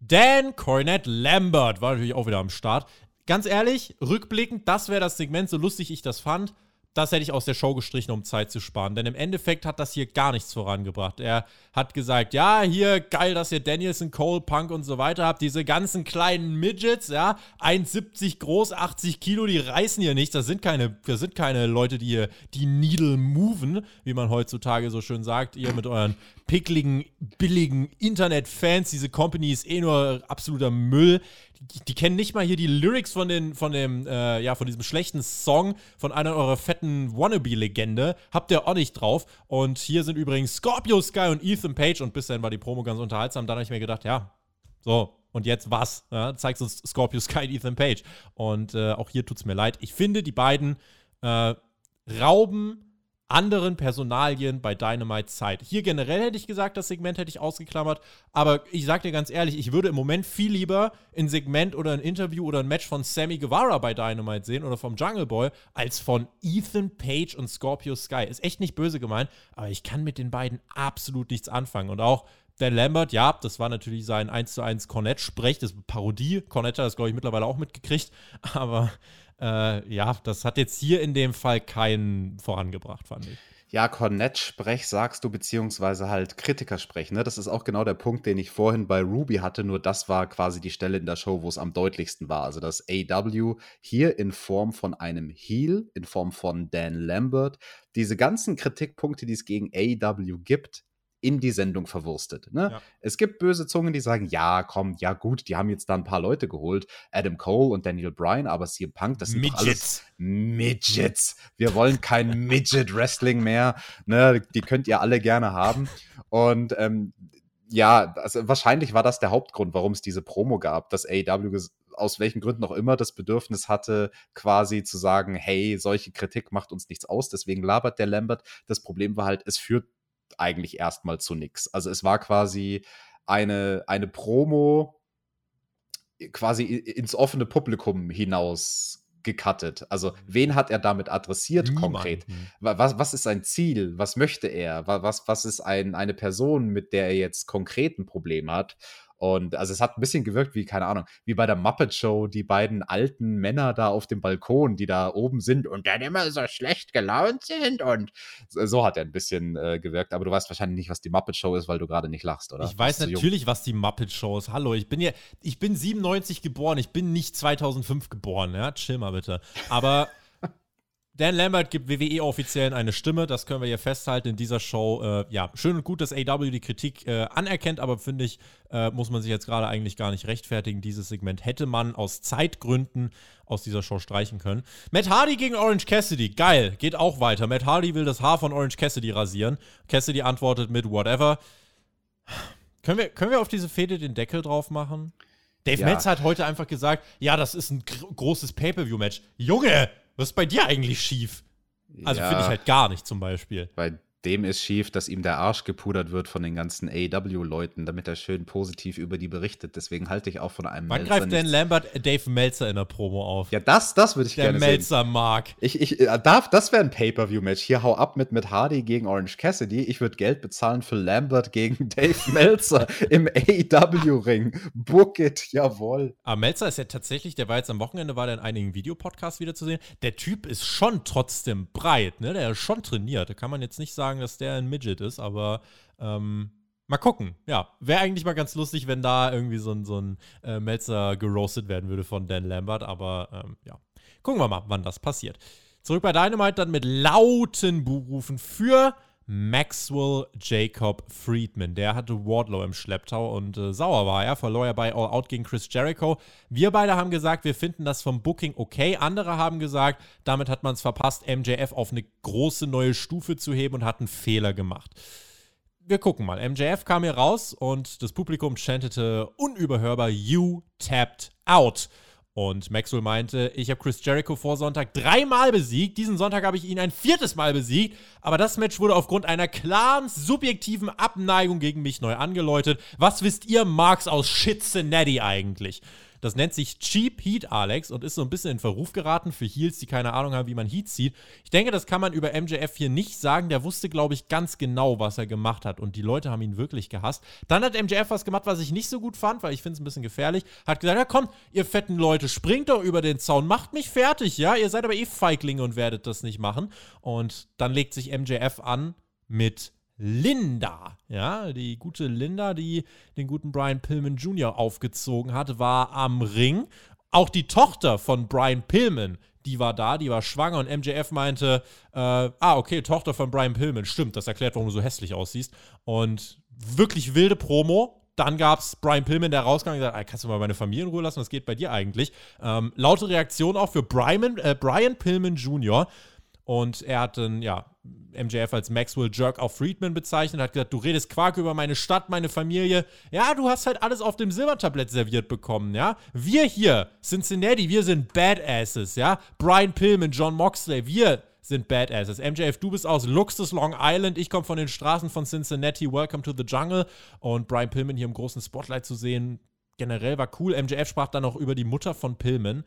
Dan Cornette Lambert war natürlich auch wieder am Start. Ganz ehrlich, rückblickend, das wäre das Segment, so lustig ich das fand das hätte ich aus der Show gestrichen, um Zeit zu sparen. Denn im Endeffekt hat das hier gar nichts vorangebracht. Er hat gesagt, ja, hier geil, dass ihr Danielson, Cole, Punk und so weiter habt. Diese ganzen kleinen Midgets, ja, 1,70 groß, 80 Kilo, die reißen hier nichts. Das sind keine, das sind keine Leute, die hier die Needle moven, wie man heutzutage so schön sagt. Ihr mit euren pickligen, billigen Internet-Fans. Diese Company ist eh nur absoluter Müll. Die, die, kennen nicht mal hier die Lyrics von, den, von, dem, äh, ja, von diesem schlechten Song von einer eurer fetten Wannabe-Legende. Habt ihr auch nicht drauf. Und hier sind übrigens Scorpio Sky und Ethan Page. Und bis dahin war die Promo ganz unterhaltsam. Dann habe ich mir gedacht, ja, so, und jetzt was? Ja, zeigst uns Scorpio Sky und Ethan Page. Und äh, auch hier tut es mir leid. Ich finde, die beiden äh, rauben anderen Personalien bei Dynamite Zeit. Hier generell hätte ich gesagt, das Segment hätte ich ausgeklammert, aber ich sag dir ganz ehrlich, ich würde im Moment viel lieber ein Segment oder ein Interview oder ein Match von Sammy Guevara bei Dynamite sehen oder vom Jungle Boy, als von Ethan Page und Scorpio Sky. Ist echt nicht böse gemeint, aber ich kann mit den beiden absolut nichts anfangen. Und auch Dan Lambert, ja, das war natürlich sein 1 zu 1 Cornette-Sprech, das Parodie. Cornette hat das, glaube ich, mittlerweile auch mitgekriegt, *laughs* aber äh, ja, das hat jetzt hier in dem Fall keinen vorangebracht, fand ich. Ja, Cornett-Sprech sagst du, beziehungsweise halt Kritikersprech. Ne? Das ist auch genau der Punkt, den ich vorhin bei Ruby hatte, nur das war quasi die Stelle in der Show, wo es am deutlichsten war. Also das AW hier in Form von einem Heel, in Form von Dan Lambert. Diese ganzen Kritikpunkte, die es gegen AW gibt, in die Sendung verwurstet. Ne? Ja. Es gibt böse Zungen, die sagen, ja, komm, ja gut, die haben jetzt da ein paar Leute geholt, Adam Cole und Daniel Bryan, aber CM Punk, das sind Midgets. alles Midgets. Wir wollen kein Midget-Wrestling mehr. Ne? Die könnt ihr alle gerne haben. Und ähm, ja, also wahrscheinlich war das der Hauptgrund, warum es diese Promo gab, dass AEW aus welchen Gründen auch immer das Bedürfnis hatte, quasi zu sagen, hey, solche Kritik macht uns nichts aus, deswegen labert der Lambert. Das Problem war halt, es führt eigentlich erstmal zu nichts. Also es war quasi eine, eine Promo quasi ins offene Publikum hinaus gecuttet? Also, wen hat er damit adressiert Niemanden. konkret? Was, was ist sein Ziel? Was möchte er? Was, was ist ein, eine Person, mit der er jetzt konkret ein Problem hat? Und also es hat ein bisschen gewirkt wie, keine Ahnung, wie bei der Muppet Show, die beiden alten Männer da auf dem Balkon, die da oben sind und dann immer so schlecht gelaunt sind. Und so hat er ein bisschen äh, gewirkt. Aber du weißt wahrscheinlich nicht, was die Muppet Show ist, weil du gerade nicht lachst, oder? Ich weiß natürlich, was die Muppet Show ist. Hallo, ich bin ja, ich bin 97 geboren, ich bin nicht 2005 geboren, ja? Chill mal bitte. Aber. Dan Lambert gibt WWE offiziell eine Stimme, das können wir hier festhalten in dieser Show. Äh, ja, schön und gut, dass AW die Kritik äh, anerkennt, aber finde ich, äh, muss man sich jetzt gerade eigentlich gar nicht rechtfertigen. Dieses Segment hätte man aus Zeitgründen aus dieser Show streichen können. Matt Hardy gegen Orange Cassidy, geil, geht auch weiter. Matt Hardy will das Haar von Orange Cassidy rasieren. Cassidy antwortet mit whatever. Können wir, können wir auf diese Fehde den Deckel drauf machen? Dave ja. Metz hat heute einfach gesagt, ja, das ist ein großes Pay-Per-View-Match. Junge, was ist bei dir eigentlich schief? Also ja, finde ich halt gar nicht zum Beispiel. Bei dem ist schief, dass ihm der Arsch gepudert wird von den ganzen AEW-Leuten, damit er schön positiv über die berichtet. Deswegen halte ich auch von einem Wann Melzer greift denn Lambert Dave Meltzer in der Promo auf? Ja, das, das würde ich der gerne Meltzer sehen. mag. Ich, ich äh, darf, das wäre ein Pay-Per-View-Match. Hier hau ab mit, mit Hardy gegen Orange Cassidy. Ich würde Geld bezahlen für Lambert gegen *laughs* Dave Meltzer im AEW-Ring. Book it, jawohl. Aber Meltzer ist ja tatsächlich, der war jetzt am Wochenende, war der in einigen Videopodcasts wieder zu sehen. Der Typ ist schon trotzdem breit, ne? Der ist schon trainiert. Da kann man jetzt nicht sagen, sagen, dass der ein Midget ist, aber ähm, mal gucken. Ja, wäre eigentlich mal ganz lustig, wenn da irgendwie so ein, so ein äh, Melzer geroastet werden würde von Dan Lambert, aber ähm, ja. Gucken wir mal, wann das passiert. Zurück bei Dynamite dann mit lauten Buhrufen für Maxwell Jacob Friedman. Der hatte Wardlow im Schlepptau und äh, sauer war er, verlor er bei All Out gegen Chris Jericho. Wir beide haben gesagt, wir finden das vom Booking okay. Andere haben gesagt, damit hat man es verpasst, MJF auf eine große neue Stufe zu heben und hat einen Fehler gemacht. Wir gucken mal. MJF kam hier raus und das Publikum chantete unüberhörbar You tapped out. Und Maxwell meinte, ich habe Chris Jericho vor Sonntag dreimal besiegt. Diesen Sonntag habe ich ihn ein viertes Mal besiegt. Aber das Match wurde aufgrund einer klaren, subjektiven Abneigung gegen mich neu angeläutet. Was wisst ihr, Marks aus Cincinnati eigentlich? Das nennt sich Cheap Heat, Alex, und ist so ein bisschen in Verruf geraten für Heels, die keine Ahnung haben, wie man Heat zieht. Ich denke, das kann man über MJF hier nicht sagen. Der wusste, glaube ich, ganz genau, was er gemacht hat. Und die Leute haben ihn wirklich gehasst. Dann hat MJF was gemacht, was ich nicht so gut fand, weil ich finde es ein bisschen gefährlich. Hat gesagt: Ja, komm, ihr fetten Leute, springt doch über den Zaun, macht mich fertig, ja? Ihr seid aber eh Feiglinge und werdet das nicht machen. Und dann legt sich MJF an mit Linda, ja, die gute Linda, die den guten Brian Pillman Jr. aufgezogen hat, war am Ring. Auch die Tochter von Brian Pillman, die war da, die war schwanger und MJF meinte, äh, ah, okay, Tochter von Brian Pillman, stimmt, das erklärt, warum du so hässlich aussiehst. Und wirklich wilde Promo. Dann gab es Brian Pillman, der rauskam und gesagt, kannst du mal meine Familie in Ruhe lassen, was geht bei dir eigentlich? Ähm, laute Reaktion auch für Brian, äh, Brian Pillman Jr., und er hat dann, ja, MJF als Maxwell Jerk auf Friedman bezeichnet, hat gesagt, du redest Quark über meine Stadt, meine Familie. Ja, du hast halt alles auf dem Silbertablett serviert bekommen, ja. Wir hier, Cincinnati, wir sind Badasses, ja. Brian Pillman, John Moxley, wir sind Badasses. MJF, du bist aus Luxus, Long Island, ich komme von den Straßen von Cincinnati, welcome to the jungle. Und Brian Pillman hier im großen Spotlight zu sehen, generell war cool. MJF sprach dann auch über die Mutter von Pillman.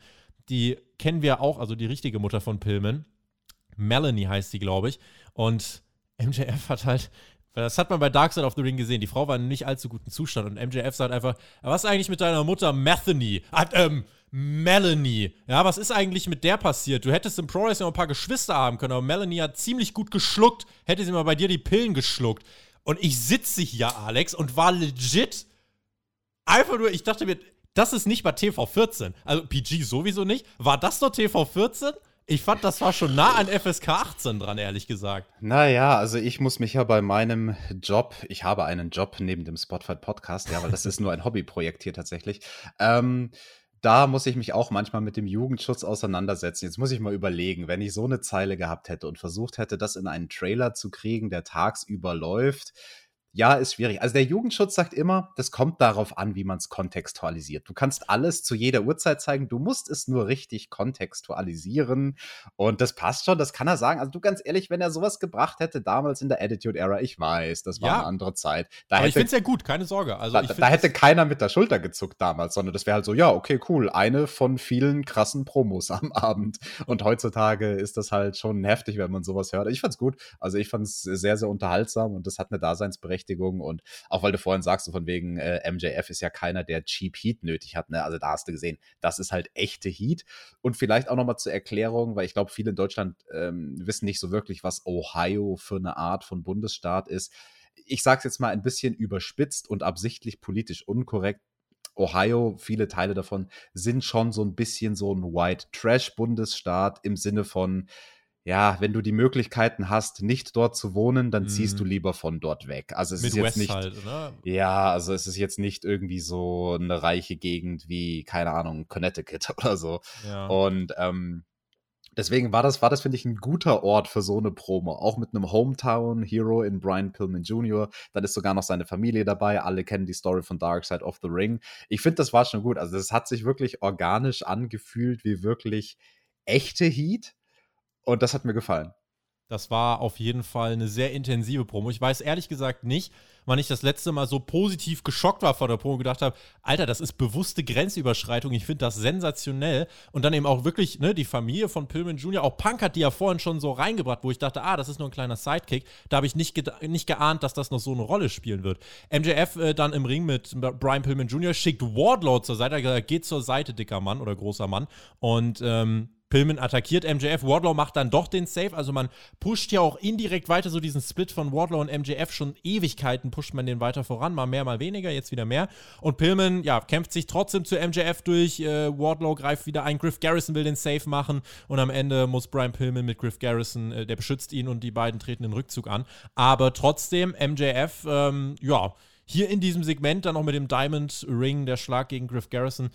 Die kennen wir auch, also die richtige Mutter von Pillman Melanie heißt sie, glaube ich. Und MJF hat halt, das hat man bei Dark Side of the Ring gesehen, die Frau war in nicht allzu guten Zustand und MJF sagt einfach, was ist eigentlich mit deiner Mutter Methany? Ah, ähm, Melanie. Ja, was ist eigentlich mit der passiert? Du hättest im Pro Wrestling noch ein paar Geschwister haben können, aber Melanie hat ziemlich gut geschluckt. Hätte sie mal bei dir die Pillen geschluckt. Und ich sitze hier, Alex, und war legit einfach nur, ich dachte mir, das ist nicht bei TV14. Also PG sowieso nicht. War das doch TV14? Ich fand, das war schon nah an FSK 18 dran, ehrlich gesagt. Naja, also ich muss mich ja bei meinem Job, ich habe einen Job neben dem Spotify Podcast, ja, weil das ist nur ein Hobbyprojekt hier tatsächlich. Ähm, da muss ich mich auch manchmal mit dem Jugendschutz auseinandersetzen. Jetzt muss ich mal überlegen, wenn ich so eine Zeile gehabt hätte und versucht hätte, das in einen Trailer zu kriegen, der tagsüber läuft, ja, ist schwierig. Also der Jugendschutz sagt immer, das kommt darauf an, wie man es kontextualisiert. Du kannst alles zu jeder Uhrzeit zeigen, du musst es nur richtig kontextualisieren und das passt schon, das kann er sagen. Also du ganz ehrlich, wenn er sowas gebracht hätte damals in der Attitude Era, ich weiß, das war ja. eine andere Zeit. Da Aber hätte, ich finde es ja gut, keine Sorge. Also da, da hätte keiner mit der Schulter gezuckt damals, sondern das wäre halt so, ja, okay, cool, eine von vielen krassen Promos am *laughs* Abend. Und heutzutage ist das halt schon heftig, wenn man sowas hört. Ich fand's gut. Also ich fand es sehr, sehr unterhaltsam und das hat eine Daseinsberechtigung Berechtigung und auch weil du vorhin sagst, von wegen äh, MJF ist ja keiner, der Cheap Heat nötig hat, ne? Also da hast du gesehen, das ist halt echte Heat und vielleicht auch nochmal zur Erklärung, weil ich glaube, viele in Deutschland ähm, wissen nicht so wirklich, was Ohio für eine Art von Bundesstaat ist. Ich sage es jetzt mal ein bisschen überspitzt und absichtlich politisch unkorrekt. Ohio, viele Teile davon sind schon so ein bisschen so ein White Trash Bundesstaat im Sinne von, ja, wenn du die Möglichkeiten hast, nicht dort zu wohnen, dann ziehst du mhm. lieber von dort weg. Also es Mit ist jetzt West nicht, halt, ja, also es ist jetzt nicht irgendwie so eine reiche Gegend wie, keine Ahnung, Connecticut *laughs* oder so. Ja. Und ähm, deswegen war das, war das, finde ich, ein guter Ort für so eine Promo. Auch mit einem Hometown-Hero in Brian Pillman Jr. Dann ist sogar noch seine Familie dabei. Alle kennen die Story von Dark Side of the Ring. Ich finde, das war schon gut. Also es hat sich wirklich organisch angefühlt, wie wirklich echte Heat und das hat mir gefallen. Das war auf jeden Fall eine sehr intensive Promo. Ich weiß ehrlich gesagt nicht, wann ich das letzte Mal so positiv geschockt war vor der Promo und gedacht habe, Alter, das ist bewusste Grenzüberschreitung. Ich finde das sensationell. Und dann eben auch wirklich ne, die Familie von Pillman Jr., auch Punk hat die ja vorhin schon so reingebracht, wo ich dachte, ah, das ist nur ein kleiner Sidekick. Da habe ich nicht, nicht geahnt, dass das noch so eine Rolle spielen wird. MJF äh, dann im Ring mit Brian Pillman Jr. schickt Wardlow zur Seite, hat gesagt, geht zur Seite, dicker Mann oder großer Mann. Und ähm, Pillman attackiert MJF, Wardlow macht dann doch den Save. Also man pusht ja auch indirekt weiter so diesen Split von Wardlow und MJF schon Ewigkeiten, pusht man den weiter voran, mal mehr, mal weniger, jetzt wieder mehr. Und Pillman, ja, kämpft sich trotzdem zu MJF durch. Äh, Wardlow greift wieder ein, Griff Garrison will den Save machen und am Ende muss Brian Pillman mit Griff Garrison, äh, der beschützt ihn und die beiden treten den Rückzug an. Aber trotzdem, MJF, ähm, ja, hier in diesem Segment dann noch mit dem Diamond Ring, der Schlag gegen Griff Garrison,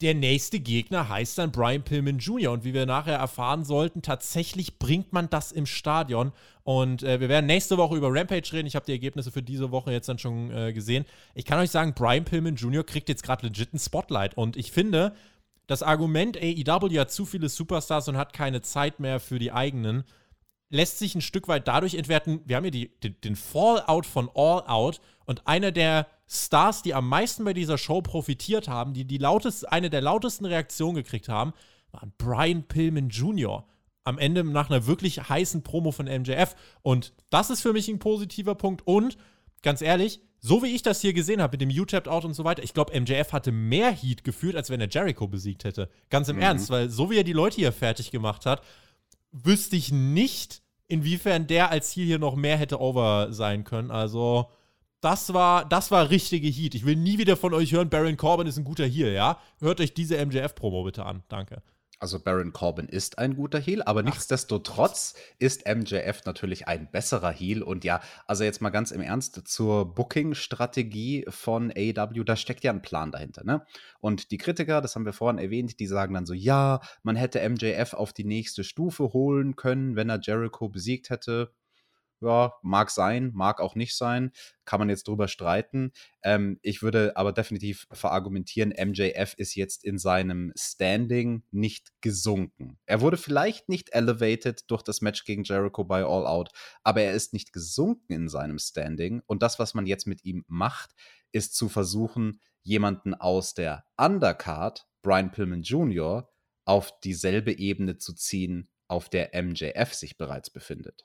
der nächste Gegner heißt dann Brian Pillman Jr. Und wie wir nachher erfahren sollten, tatsächlich bringt man das im Stadion. Und äh, wir werden nächste Woche über Rampage reden. Ich habe die Ergebnisse für diese Woche jetzt dann schon äh, gesehen. Ich kann euch sagen, Brian Pillman Jr. kriegt jetzt gerade legit ein Spotlight. Und ich finde, das Argument, AEW hat zu viele Superstars und hat keine Zeit mehr für die eigenen, lässt sich ein Stück weit dadurch entwerten. Wir haben hier die, den, den Fallout von All Out und einer der Stars, die am meisten bei dieser Show profitiert haben, die, die lautest, eine der lautesten Reaktionen gekriegt haben, waren Brian Pillman Jr. Am Ende nach einer wirklich heißen Promo von MJF. Und das ist für mich ein positiver Punkt. Und ganz ehrlich, so wie ich das hier gesehen habe mit dem U-Tapped Out und so weiter, ich glaube, MJF hatte mehr Heat geführt, als wenn er Jericho besiegt hätte. Ganz im mhm. Ernst, weil so wie er die Leute hier fertig gemacht hat, wüsste ich nicht, inwiefern der als Ziel hier noch mehr hätte over sein können. Also, das war, das war richtige Heat. Ich will nie wieder von euch hören, Baron Corbin ist ein guter Heal, ja? Hört euch diese MJF-Promo bitte an. Danke. Also Baron Corbin ist ein guter Heal, aber Ach, nichtsdestotrotz ist MJF natürlich ein besserer Heal. Und ja, also jetzt mal ganz im Ernst zur Booking-Strategie von AEW, da steckt ja ein Plan dahinter. Ne? Und die Kritiker, das haben wir vorhin erwähnt, die sagen dann so, ja, man hätte MJF auf die nächste Stufe holen können, wenn er Jericho besiegt hätte ja, mag sein, mag auch nicht sein, kann man jetzt drüber streiten. Ähm, ich würde aber definitiv verargumentieren, MJF ist jetzt in seinem Standing nicht gesunken. Er wurde vielleicht nicht elevated durch das Match gegen Jericho bei All Out, aber er ist nicht gesunken in seinem Standing. Und das, was man jetzt mit ihm macht, ist zu versuchen, jemanden aus der Undercard, Brian Pillman Jr., auf dieselbe Ebene zu ziehen, auf der MJF sich bereits befindet.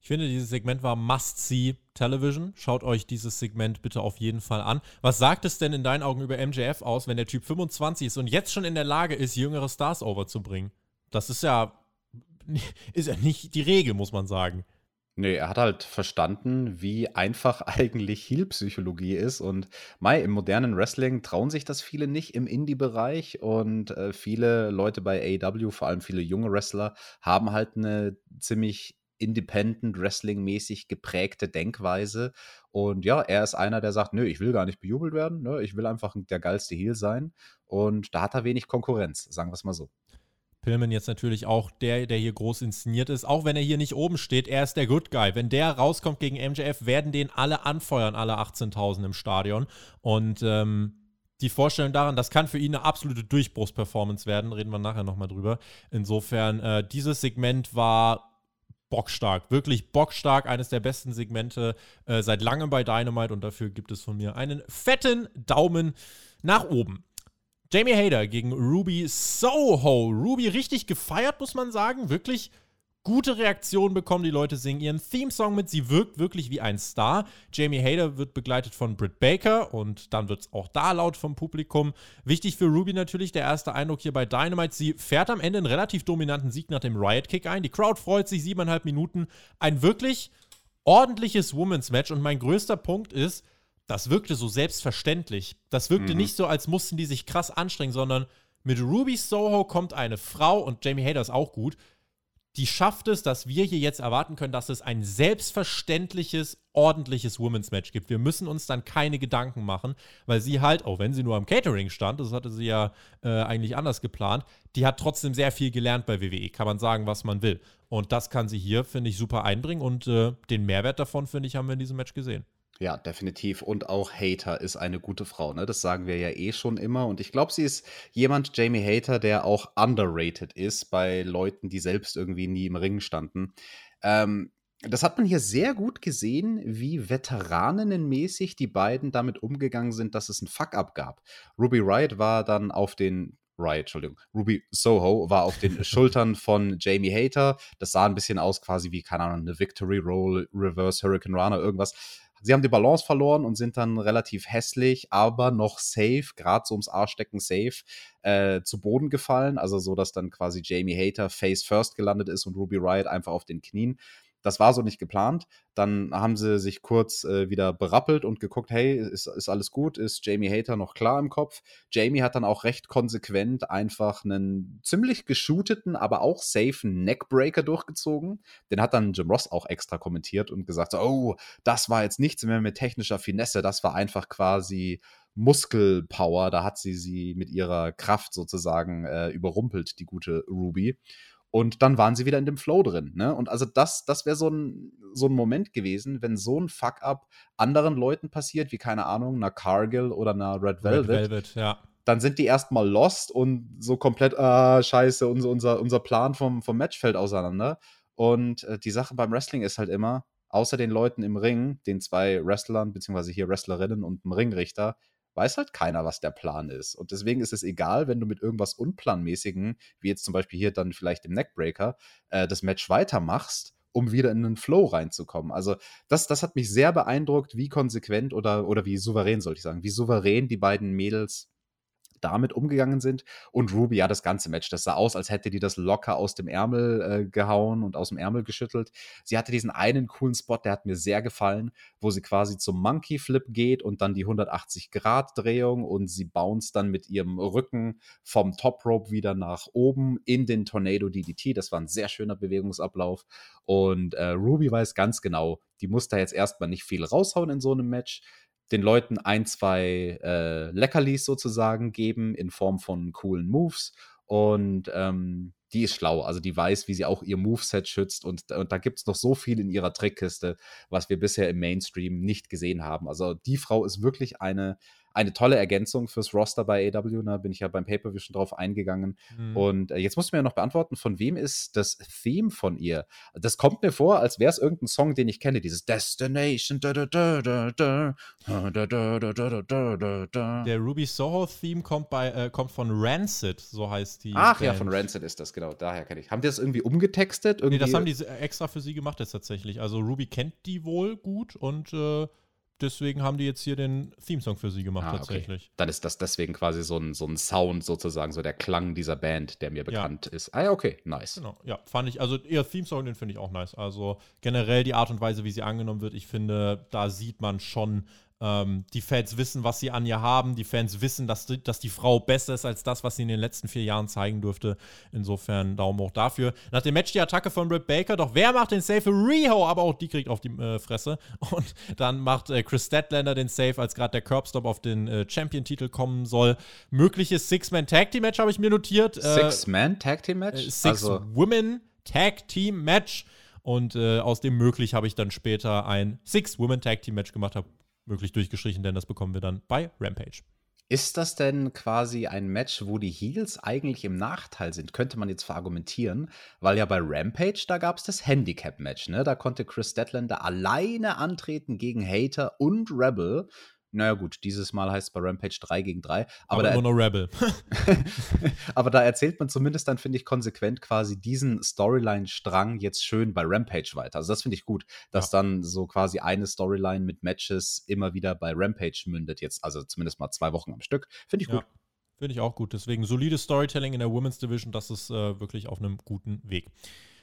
Ich finde, dieses Segment war Must-See Television. Schaut euch dieses Segment bitte auf jeden Fall an. Was sagt es denn in deinen Augen über MJF aus, wenn der Typ 25 ist und jetzt schon in der Lage ist, jüngere Stars overzubringen? Das ist ja, *laughs* ist ja nicht die Regel, muss man sagen. Nee, er hat halt verstanden, wie einfach *laughs* eigentlich Heal-Psychologie ist. Und Mai, im modernen Wrestling trauen sich das viele nicht im Indie-Bereich. Und äh, viele Leute bei AEW, vor allem viele junge Wrestler, haben halt eine ziemlich Independent Wrestling-mäßig geprägte Denkweise. Und ja, er ist einer, der sagt, nö, ich will gar nicht bejubelt werden, ne? ich will einfach der geilste Heel sein. Und da hat er wenig Konkurrenz, sagen wir es mal so. Pillman jetzt natürlich auch der, der hier groß inszeniert ist, auch wenn er hier nicht oben steht, er ist der Good Guy. Wenn der rauskommt gegen MJF, werden den alle anfeuern, alle 18.000 im Stadion. Und ähm, die Vorstellung daran, das kann für ihn eine absolute Durchbruchsperformance werden, reden wir nachher nochmal drüber. Insofern, äh, dieses Segment war bockstark, wirklich bockstark, eines der besten Segmente äh, seit langem bei Dynamite und dafür gibt es von mir einen fetten Daumen nach oben. Jamie Hader gegen Ruby Soho. Ruby richtig gefeiert, muss man sagen. Wirklich gute Reaktionen bekommen. Die Leute singen ihren Theme-Song mit. Sie wirkt wirklich wie ein Star. Jamie Hader wird begleitet von Britt Baker und dann wird es auch da laut vom Publikum. Wichtig für Ruby natürlich der erste Eindruck hier bei Dynamite. Sie fährt am Ende einen relativ dominanten Sieg nach dem Riot-Kick ein. Die Crowd freut sich, siebeneinhalb Minuten. Ein wirklich ordentliches Women's Match und mein größter Punkt ist, das wirkte so selbstverständlich. Das wirkte mhm. nicht so, als mussten die sich krass anstrengen, sondern mit Ruby Soho kommt eine Frau und Jamie Hader ist auch gut. Die schafft es, dass wir hier jetzt erwarten können, dass es ein selbstverständliches, ordentliches Women's Match gibt. Wir müssen uns dann keine Gedanken machen, weil sie halt, auch wenn sie nur am Catering stand, das hatte sie ja äh, eigentlich anders geplant, die hat trotzdem sehr viel gelernt bei WWE. Kann man sagen, was man will. Und das kann sie hier, finde ich, super einbringen und äh, den Mehrwert davon, finde ich, haben wir in diesem Match gesehen. Ja, definitiv. Und auch Hater ist eine gute Frau, ne? Das sagen wir ja eh schon immer. Und ich glaube, sie ist jemand, Jamie Hater, der auch underrated ist bei Leuten, die selbst irgendwie nie im Ring standen. Ähm, das hat man hier sehr gut gesehen, wie veteranenmäßig die beiden damit umgegangen sind, dass es ein Fuck-up gab. Ruby Riot war dann auf den Riot, Entschuldigung, Ruby Soho war auf den *laughs* Schultern von Jamie Hater. Das sah ein bisschen aus quasi wie, keine Ahnung, eine Victory Roll, Reverse Hurricane Runner, irgendwas. Sie haben die Balance verloren und sind dann relativ hässlich, aber noch safe, gerade so ums Arschdecken safe, äh, zu Boden gefallen. Also so, dass dann quasi Jamie Hater face first gelandet ist und Ruby Riot einfach auf den Knien. Das war so nicht geplant. Dann haben sie sich kurz äh, wieder berappelt und geguckt, hey, ist, ist alles gut? Ist Jamie Hater noch klar im Kopf? Jamie hat dann auch recht konsequent einfach einen ziemlich geshooteten, aber auch safen Neckbreaker durchgezogen. Den hat dann Jim Ross auch extra kommentiert und gesagt, oh, das war jetzt nichts mehr mit technischer Finesse, das war einfach quasi Muskelpower. Da hat sie sie mit ihrer Kraft sozusagen äh, überrumpelt, die gute Ruby. Und dann waren sie wieder in dem Flow drin. Ne? Und also das, das wäre so ein, so ein Moment gewesen, wenn so ein Fuck-up anderen Leuten passiert, wie keine Ahnung, einer Cargill oder einer Red Velvet. Red Velvet, ja. Dann sind die erstmal lost und so komplett, ah, scheiße, unser, unser, unser Plan vom, vom Match fällt auseinander. Und äh, die Sache beim Wrestling ist halt immer, außer den Leuten im Ring, den zwei Wrestlern, beziehungsweise hier Wrestlerinnen und dem Ringrichter, weiß halt keiner, was der Plan ist. Und deswegen ist es egal, wenn du mit irgendwas Unplanmäßigen, wie jetzt zum Beispiel hier dann vielleicht im Neckbreaker, äh, das Match weitermachst, um wieder in einen Flow reinzukommen. Also das, das hat mich sehr beeindruckt, wie konsequent oder, oder wie souverän, sollte ich sagen, wie souverän die beiden Mädels damit umgegangen sind. Und Ruby, ja, das ganze Match, das sah aus, als hätte die das locker aus dem Ärmel äh, gehauen und aus dem Ärmel geschüttelt. Sie hatte diesen einen coolen Spot, der hat mir sehr gefallen, wo sie quasi zum Monkey Flip geht und dann die 180-Grad-Drehung und sie bounce dann mit ihrem Rücken vom Top Rope wieder nach oben in den Tornado DDT. Das war ein sehr schöner Bewegungsablauf. Und äh, Ruby weiß ganz genau, die muss da jetzt erstmal nicht viel raushauen in so einem Match den Leuten ein, zwei äh, Leckerlis sozusagen geben in Form von coolen Moves. Und ähm, die ist schlau. Also die weiß, wie sie auch ihr Moveset schützt. Und, und da gibt es noch so viel in ihrer Trickkiste, was wir bisher im Mainstream nicht gesehen haben. Also die Frau ist wirklich eine eine tolle Ergänzung fürs Roster bei AW. Da ne? bin ich ja beim Pay-Per-View schon drauf eingegangen. Mhm. Und äh, jetzt musst du mir noch beantworten, von wem ist das Theme von ihr? Das kommt mir vor, als wäre es irgendein Song, den ich kenne. Dieses Destination. Der Ruby Soho-Theme kommt, äh, kommt von Rancid, so heißt die. Ach Band. ja, von Rancid ist das, genau. Daher kenne ich. Haben die das irgendwie umgetextet? Irgendwie? Nee, das haben die extra für sie gemacht jetzt tatsächlich. Also Ruby kennt die wohl gut und äh, deswegen haben die jetzt hier den Theme-Song für sie gemacht, ah, tatsächlich. Okay. Dann ist das deswegen quasi so ein, so ein Sound sozusagen, so der Klang dieser Band, der mir bekannt ja. ist. Ah ja, okay, nice. Genau, ja, fand ich, also ihr Theme-Song, den finde ich auch nice. Also generell die Art und Weise, wie sie angenommen wird, ich finde, da sieht man schon, Ähm, die Fans wissen, was sie an ihr haben. Die Fans wissen, dass die, dass die Frau besser ist als das, was sie in den letzten vier Jahren zeigen durfte. Insofern Daumen hoch dafür. Nach dem Match die Attacke von Britt Baker. Doch wer macht den Save Riho? Aber auch die kriegt auf die äh, Fresse. *laughs* Und dann macht äh, Chris Statlander den Save, als gerade der Curbstop auf den äh, Champion-Titel kommen soll. Mögliches Six-Man-Tag-Team-Match habe ich mir notiert. Äh, Six-Man-Tag-Team-Match? Äh, Six-Women-Tag-Team-Match. Und äh, aus dem möglich habe ich dann später ein Six-Women-Tag-Team-Match gemacht, habe möglich durchgestrichen, denn das bekommen wir dann bei Rampage. Ist das denn quasi ein Match, wo die Heels eigentlich im Nachteil sind? Könnte man jetzt verargumentieren, weil ja bei Rampage, da gab es das Handicap-Match, ne? Da konnte Chris Statlander alleine antreten gegen Hater und Rebel. Naja, gut, dieses Mal heißt es bei Rampage 3 gegen 3. Aber, aber nur Rebel. *laughs* *laughs* aber da erzählt man zumindest dann, finde ich, konsequent quasi diesen Storyline-Strang jetzt schön bei Rampage weiter. Also, das finde ich gut, dass ja. dann so quasi eine Storyline mit Matches immer wieder bei Rampage mündet. Jetzt, also zumindest mal zwei Wochen am Stück. Finde ich gut. Ja. Finde ich auch gut. Deswegen solides Storytelling in der Women's Division, das ist äh, wirklich auf einem guten Weg.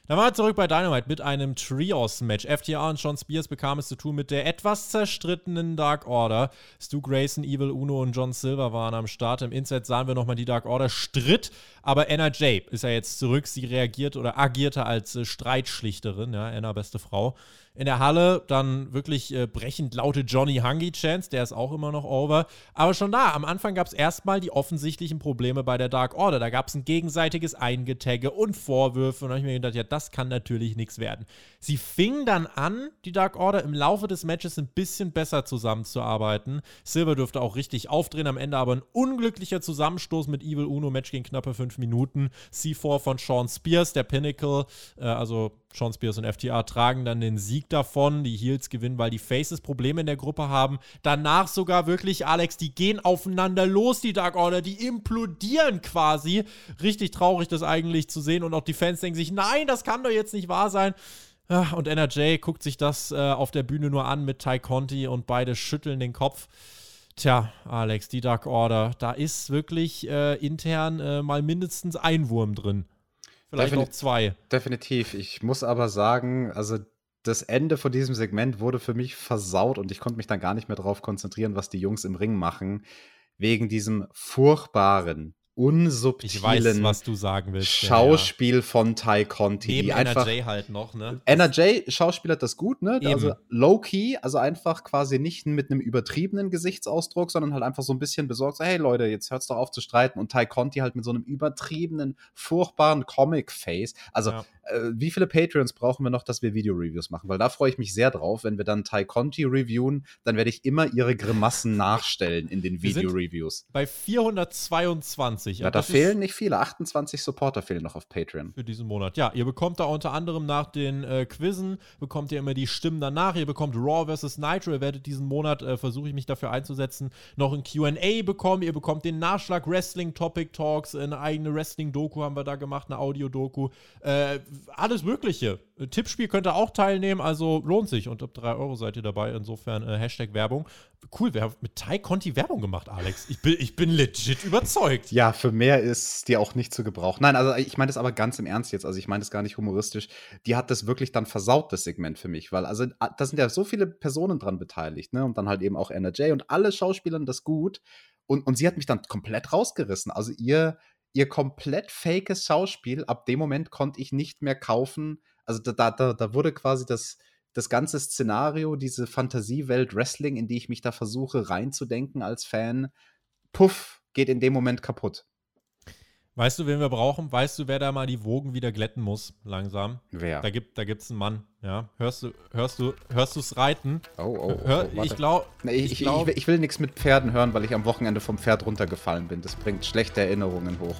Dann waren wir zurück bei Dynamite mit einem Trios-Match. FTR und Sean Spears bekamen es zu tun mit der etwas zerstrittenen Dark Order. Stu Grayson, Evil Uno und John Silver waren am Start. Im Inset sahen wir nochmal die Dark Order Stritt, aber Anna Jay ist ja jetzt zurück. Sie reagiert oder agierte als äh, Streitschlichterin, ja, Anna, beste Frau in der Halle dann wirklich äh, brechend laute Johnny Hungy Chance, der ist auch immer noch over. Aber schon da, am Anfang gab es erstmal die offensichtlichen Probleme bei der Dark Order. Da gab es ein gegenseitiges Eingetagge und Vorwürfe. Und da habe ich mir gedacht, ja, das kann natürlich nichts werden. Sie fing dann an, die Dark Order im Laufe des Matches ein bisschen besser zusammenzuarbeiten. Silver dürfte auch richtig aufdrehen, am Ende aber ein unglücklicher Zusammenstoß mit Evil Uno. Match ging knappe fünf Minuten. C4 von Sean Spears, der Pinnacle, äh, also Sean Spears und FTA tragen dann den Sieg davon. Die Heels gewinnen, weil die Faces Probleme in der Gruppe haben. Danach sogar wirklich, Alex, die gehen aufeinander los, die Dark Order, die implodieren quasi. Richtig traurig, das eigentlich zu sehen. Und auch die Fans denken sich, nein, das kann doch jetzt nicht wahr sein. Und NRJ guckt sich das äh, auf der Bühne nur an mit Ty Conti und beide schütteln den Kopf. Tja, Alex, die Dark Order, da ist wirklich äh, intern äh, mal mindestens ein Wurm drin. Vielleicht Defin auch zwei. Definitiv. Ich muss aber sagen, also das Ende von diesem Segment wurde für mich versaut und ich konnte mich dann gar nicht mehr darauf konzentrieren, was die Jungs im Ring machen, wegen diesem furchtbaren, unsubtilen weiß, willst, Schauspiel ja. von Ty Conti. Neben die einfach, NRJ halt noch, ne? NRJ schauspielert das gut, ne? Eben. Also low-key, also einfach quasi nicht mit einem übertriebenen Gesichtsausdruck, sondern halt einfach so ein bisschen besorgt, so, hey Leute, jetzt hört's doch auf zu streiten. Und Ty Conti halt mit so einem übertriebenen, furchtbaren Comic-Face. Also ja äh, wie viele Patreons brauchen wir noch, dass wir Video-Reviews machen? Weil da freue ich mich sehr drauf. Wenn wir dann Ty Conti reviewen, dann werde ich immer ihre Grimassen *laughs* nachstellen in den Video-Reviews. Bei 422. Ja, da fehlen nicht viele. 28 Supporter fehlen noch auf Patreon. Für diesen Monat. Ja, ihr bekommt da unter anderem nach den äh, Quizzen, bekommt ihr immer die Stimmen danach. Ihr bekommt Raw vs. Nitro. Ihr werdet diesen Monat, äh, versuche ich mich dafür einzusetzen, noch ein QA bekommen. Ihr bekommt den Nachschlag Wrestling Topic Talks, eine eigene Wrestling-Doku haben wir da gemacht, eine Audio-Doku. Äh, alles Mögliche. Tippspiel könnt ihr auch teilnehmen, also lohnt sich. Und ab 3 Euro seid ihr dabei. Insofern äh, Hashtag Werbung. Cool, wir haben mit Thai Conti Werbung gemacht, Alex. Ich bin, ich bin legit überzeugt. Ja, für mehr ist die auch nicht zu gebrauchen. Nein, also ich meine das aber ganz im Ernst jetzt. Also ich meine das gar nicht humoristisch. Die hat das wirklich dann versaut, das Segment für mich. Weil, also da sind ja so viele Personen dran beteiligt, ne? Und dann halt eben auch NRJ und alle Schauspielern das gut. Und, und sie hat mich dann komplett rausgerissen. Also ihr ihr komplett fakes Schauspiel, ab dem Moment konnte ich nicht mehr kaufen. Also da, da, da wurde quasi das, das ganze Szenario, diese Fantasiewelt Wrestling, in die ich mich da versuche reinzudenken als Fan, puff, geht in dem Moment kaputt. Weißt du, wen wir brauchen? Weißt du, wer da mal die Wogen wieder glätten muss, langsam? Wer? Da gibt da gibt's einen Mann, ja. Hörst du hörst du hörst du's reiten? Oh, oh, oh, Hör, oh ich glaube nee, ich, ich, glaub, ich, ich, will nichts mit Pferden hören, weil ich am Wochenende vom Pferd runtergefallen bin. Das bringt schlechte Erinnerungen hoch.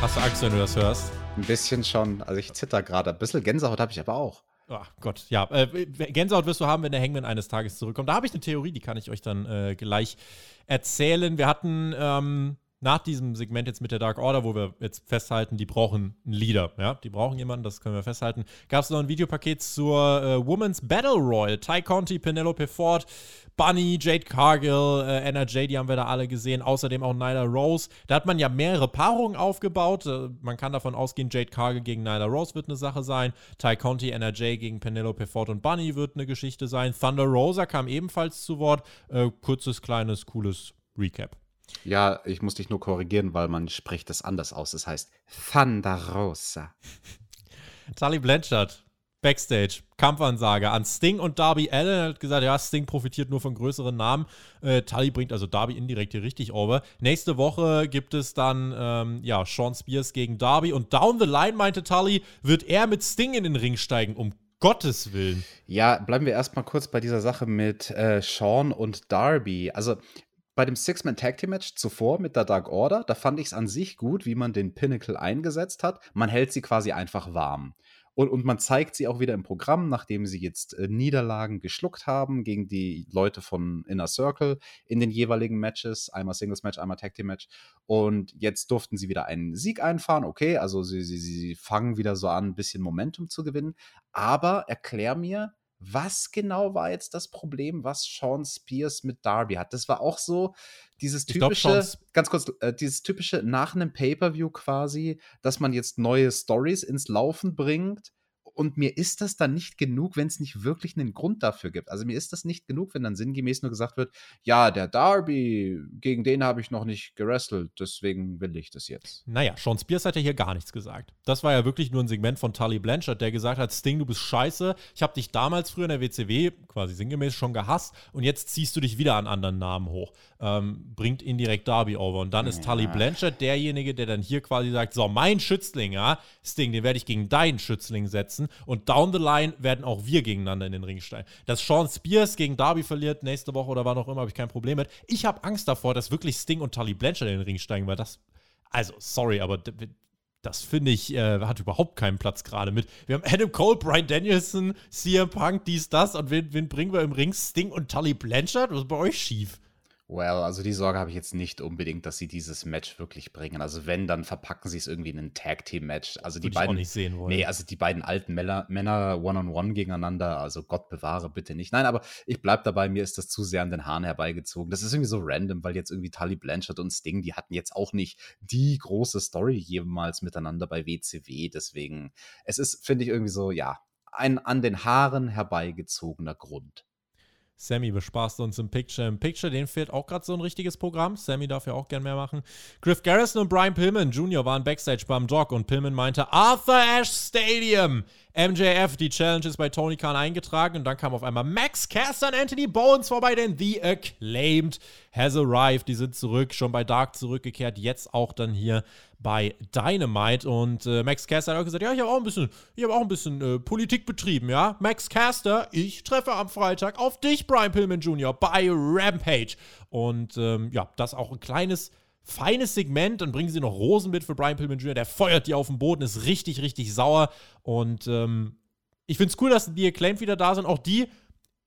Hast du Angst, wenn du das hörst? Ein bisschen schon. Also ich zitter gerade. Ein bisschen Gänsehaut habe ich aber auch. Ach Gott, ja. Äh, Gänsehaut wirst du haben, wenn der Hangman eines Tages zurückkommt. Da habe ich eine Theorie, die kann ich euch dann äh, gleich erzählen. Wir hatten ähm, nach diesem Segment jetzt mit der Dark Order, wo wir jetzt festhalten, die brauchen einen Leader, ja, die brauchen jemanden, das können wir festhalten, gab es noch ein Videopaket zur äh, Women's Battle Royal. Ty Conti, Penelope Ford, Bunny, Jade Cargill, äh, NRJ, die haben wir da alle gesehen, außerdem auch Nyla Rose. Da hat man ja mehrere Paarungen aufgebaut. Äh, man kann davon ausgehen, Jade Cargill gegen Nyla Rose wird eine Sache sein. Ty Conti, NRJ gegen Penelope Ford und Bunny wird eine Geschichte sein. Thunder Rosa kam ebenfalls zu Wort. Äh, kurzes, kleines, cooles Recap. Ja, ich muss dich nur korrigieren, weil man spricht es anders aus. Es heißt Thunder Rosa. Tully Blanchard, Backstage, Kampfansage an Sting und Darby Allen. hat gesagt, ja, Sting profitiert nur von größeren Namen. Äh, Tully bringt also Darby indirekt hier richtig over. Nächste Woche gibt es dann, ähm, ja, Sean Spears gegen Darby. Und down the line, meinte Tully, wird er mit Sting in den Ring steigen, um Gottes Willen. Ja, bleiben wir erstmal kurz bei dieser Sache mit äh, Sean und Darby. Also, bei dem Six-Man-Tag-Team-Match zuvor mit der Dark Order, da fand ich es an sich gut, wie man den Pinnacle eingesetzt hat. Man hält sie quasi einfach warm. Und, und man zeigt sie auch wieder im Programm, nachdem sie jetzt äh, Niederlagen geschluckt haben gegen die Leute von Inner Circle in den jeweiligen Matches. Einmal Singles-Match, einmal Tag-Team-Match. Und jetzt durften sie wieder einen Sieg einfahren. Okay, also sie, sie, sie fangen wieder so an, ein bisschen Momentum zu gewinnen. Aber erklär mir, was genau war jetzt das Problem, was Sean Spears mit Darby hat? Das war auch so dieses typische, glaub, ganz kurz, äh, dieses typische nach einem Pay-per-View quasi, dass man jetzt neue Stories ins Laufen bringt und mir ist das dann nicht genug, wenn es nicht wirklich einen Grund dafür gibt. Also mir ist das nicht genug, wenn dann sinngemäß nur gesagt wird, ja, der Darby, gegen den habe ich noch nicht gerestelt, deswegen will ich das jetzt. Naja, Sean Spears hat ja hier gar nichts gesagt. Das war ja wirklich nur ein Segment von Tully Blanchard, der gesagt hat, Sting, du bist scheiße. Ich habe dich damals früher in der WCW quasi sinngemäß schon gehasst und jetzt ziehst du dich wieder an anderen Namen hoch. Ähm, bringt indirekt Darby over. Und dann ist ja. Tully Blanchard derjenige, der dann hier quasi sagt, so, mein Schützling, ja, Sting, den werde ich gegen deinen Schützling setzen und down the line werden auch wir gegeneinander in den Ring steigen. Dass Sean Spears gegen Darby verliert nächste Woche oder wann auch immer, habe ich kein Problem mit. Ich habe Angst davor, dass wirklich Sting und Tully Blanchard in den Ring steigen, weil das, also sorry, aber das finde ich, äh, hat überhaupt keinen Platz gerade mit. Wir haben Adam Cole, Brian Danielson, CM Punk, dies, das. Und wen, wen bringen wir im Ring? Sting und Tully Blanchard? Was ist bei euch schief? Well, also die Sorge habe ich jetzt nicht unbedingt, dass sie dieses Match wirklich bringen. Also wenn, dann verpacken sie es irgendwie in ein Tag Team Match. Also die beiden, nicht sehen wollen. nee, also die beiden alten Männer, Männer one on one gegeneinander. Also Gott bewahre bitte nicht. Nein, aber ich bleib dabei. Mir ist das zu sehr an den Haaren herbeigezogen. Das ist irgendwie so random, weil jetzt irgendwie Tully Blanchard und Sting, die hatten jetzt auch nicht die große Story jemals miteinander bei WCW. Deswegen, es ist, finde ich irgendwie so, ja, ein an den Haaren herbeigezogener Grund. Sammy bespaßt uns im Picture. Im Picture, den fehlt auch gerade so ein richtiges Programm. Sammy darf ja auch gern mehr machen. Griff Garrison und Brian Pillman Jr. waren Backstage beim Doc und Pillman meinte Arthur Ashe Stadium. MJF, die Challenge ist bei Tony Khan eingetragen und dann kam auf einmal Max Caster und Anthony Bowens vorbei, denn The Acclaimed has arrived. Die sind zurück, schon bei Dark zurückgekehrt, jetzt auch dann hier bei Dynamite. Und äh, Max Caster hat auch gesagt: Ja, ich habe auch ein bisschen, ich auch ein bisschen äh, Politik betrieben, ja. Max Caster, ich treffe am Freitag auf dich, Brian Pillman Jr., bei Rampage. Und ähm, ja, das auch ein kleines feines Segment. Dann bringen sie noch Rosen mit für Brian Pillman Jr., der feuert die auf den Boden, ist richtig, richtig sauer. Und ähm, ich finde es cool, dass die Acclaimed wieder da sind. Auch die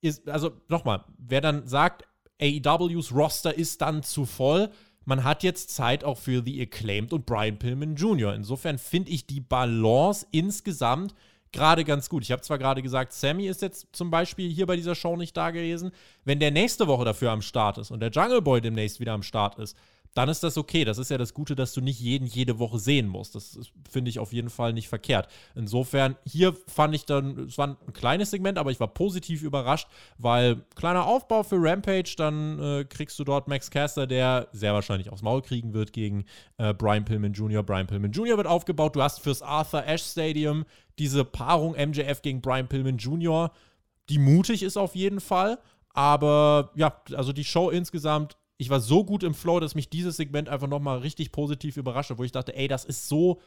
ist, also nochmal, wer dann sagt, AEWs Roster ist dann zu voll, man hat jetzt Zeit auch für The Acclaimed und Brian Pillman Jr. Insofern finde ich die Balance insgesamt gerade ganz gut. Ich habe zwar gerade gesagt, Sammy ist jetzt zum Beispiel hier bei dieser Show nicht da gewesen. Wenn der nächste Woche dafür am Start ist und der Jungle Boy demnächst wieder am Start ist, dann ist das okay. Das ist ja das Gute, dass du nicht jeden jede Woche sehen musst. Das finde ich auf jeden Fall nicht verkehrt. Insofern, hier fand ich dann, es war ein kleines Segment, aber ich war positiv überrascht, weil kleiner Aufbau für Rampage, dann äh, kriegst du dort Max Caster, der sehr wahrscheinlich aufs Maul kriegen wird gegen äh, Brian Pillman Jr. Brian Pillman Jr. wird aufgebaut. Du hast fürs Arthur Ashe Stadium diese Paarung MJF gegen Brian Pillman Jr., die mutig ist auf jeden Fall. Aber ja, also die Show insgesamt ich war so gut im Flow, dass mich dieses Segment einfach nochmal richtig positiv überrascht hat, wo ich dachte, ey, das ist so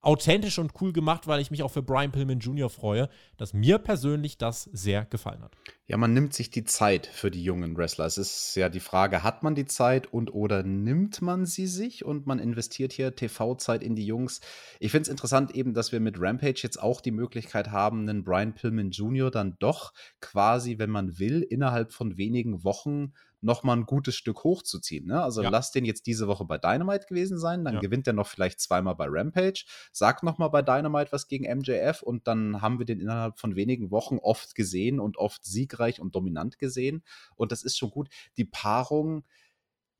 authentisch und cool gemacht, weil ich mich auch für Brian Pillman Jr. freue, dass mir persönlich das sehr gefallen hat. Ja, man nimmt sich die Zeit für die jungen Wrestler. Es ist ja die Frage, hat man die Zeit und oder nimmt man sie sich und man investiert hier TV-Zeit in die Jungs. Ich finde es interessant eben, dass wir mit Rampage jetzt auch die Möglichkeit haben, einen Brian Pillman Jr. dann doch quasi, wenn man will, innerhalb von wenigen Wochen noch mal ein gutes Stück hochzuziehen. Ne? Also ja. lass den jetzt diese Woche bei Dynamite gewesen sein, dann ja. gewinnt er noch vielleicht zweimal bei Rampage, sagt noch mal bei Dynamite was gegen MJF und dann haben wir den innerhalb von wenigen Wochen oft gesehen und oft siegreich und dominant gesehen und das ist schon gut. Die Paarung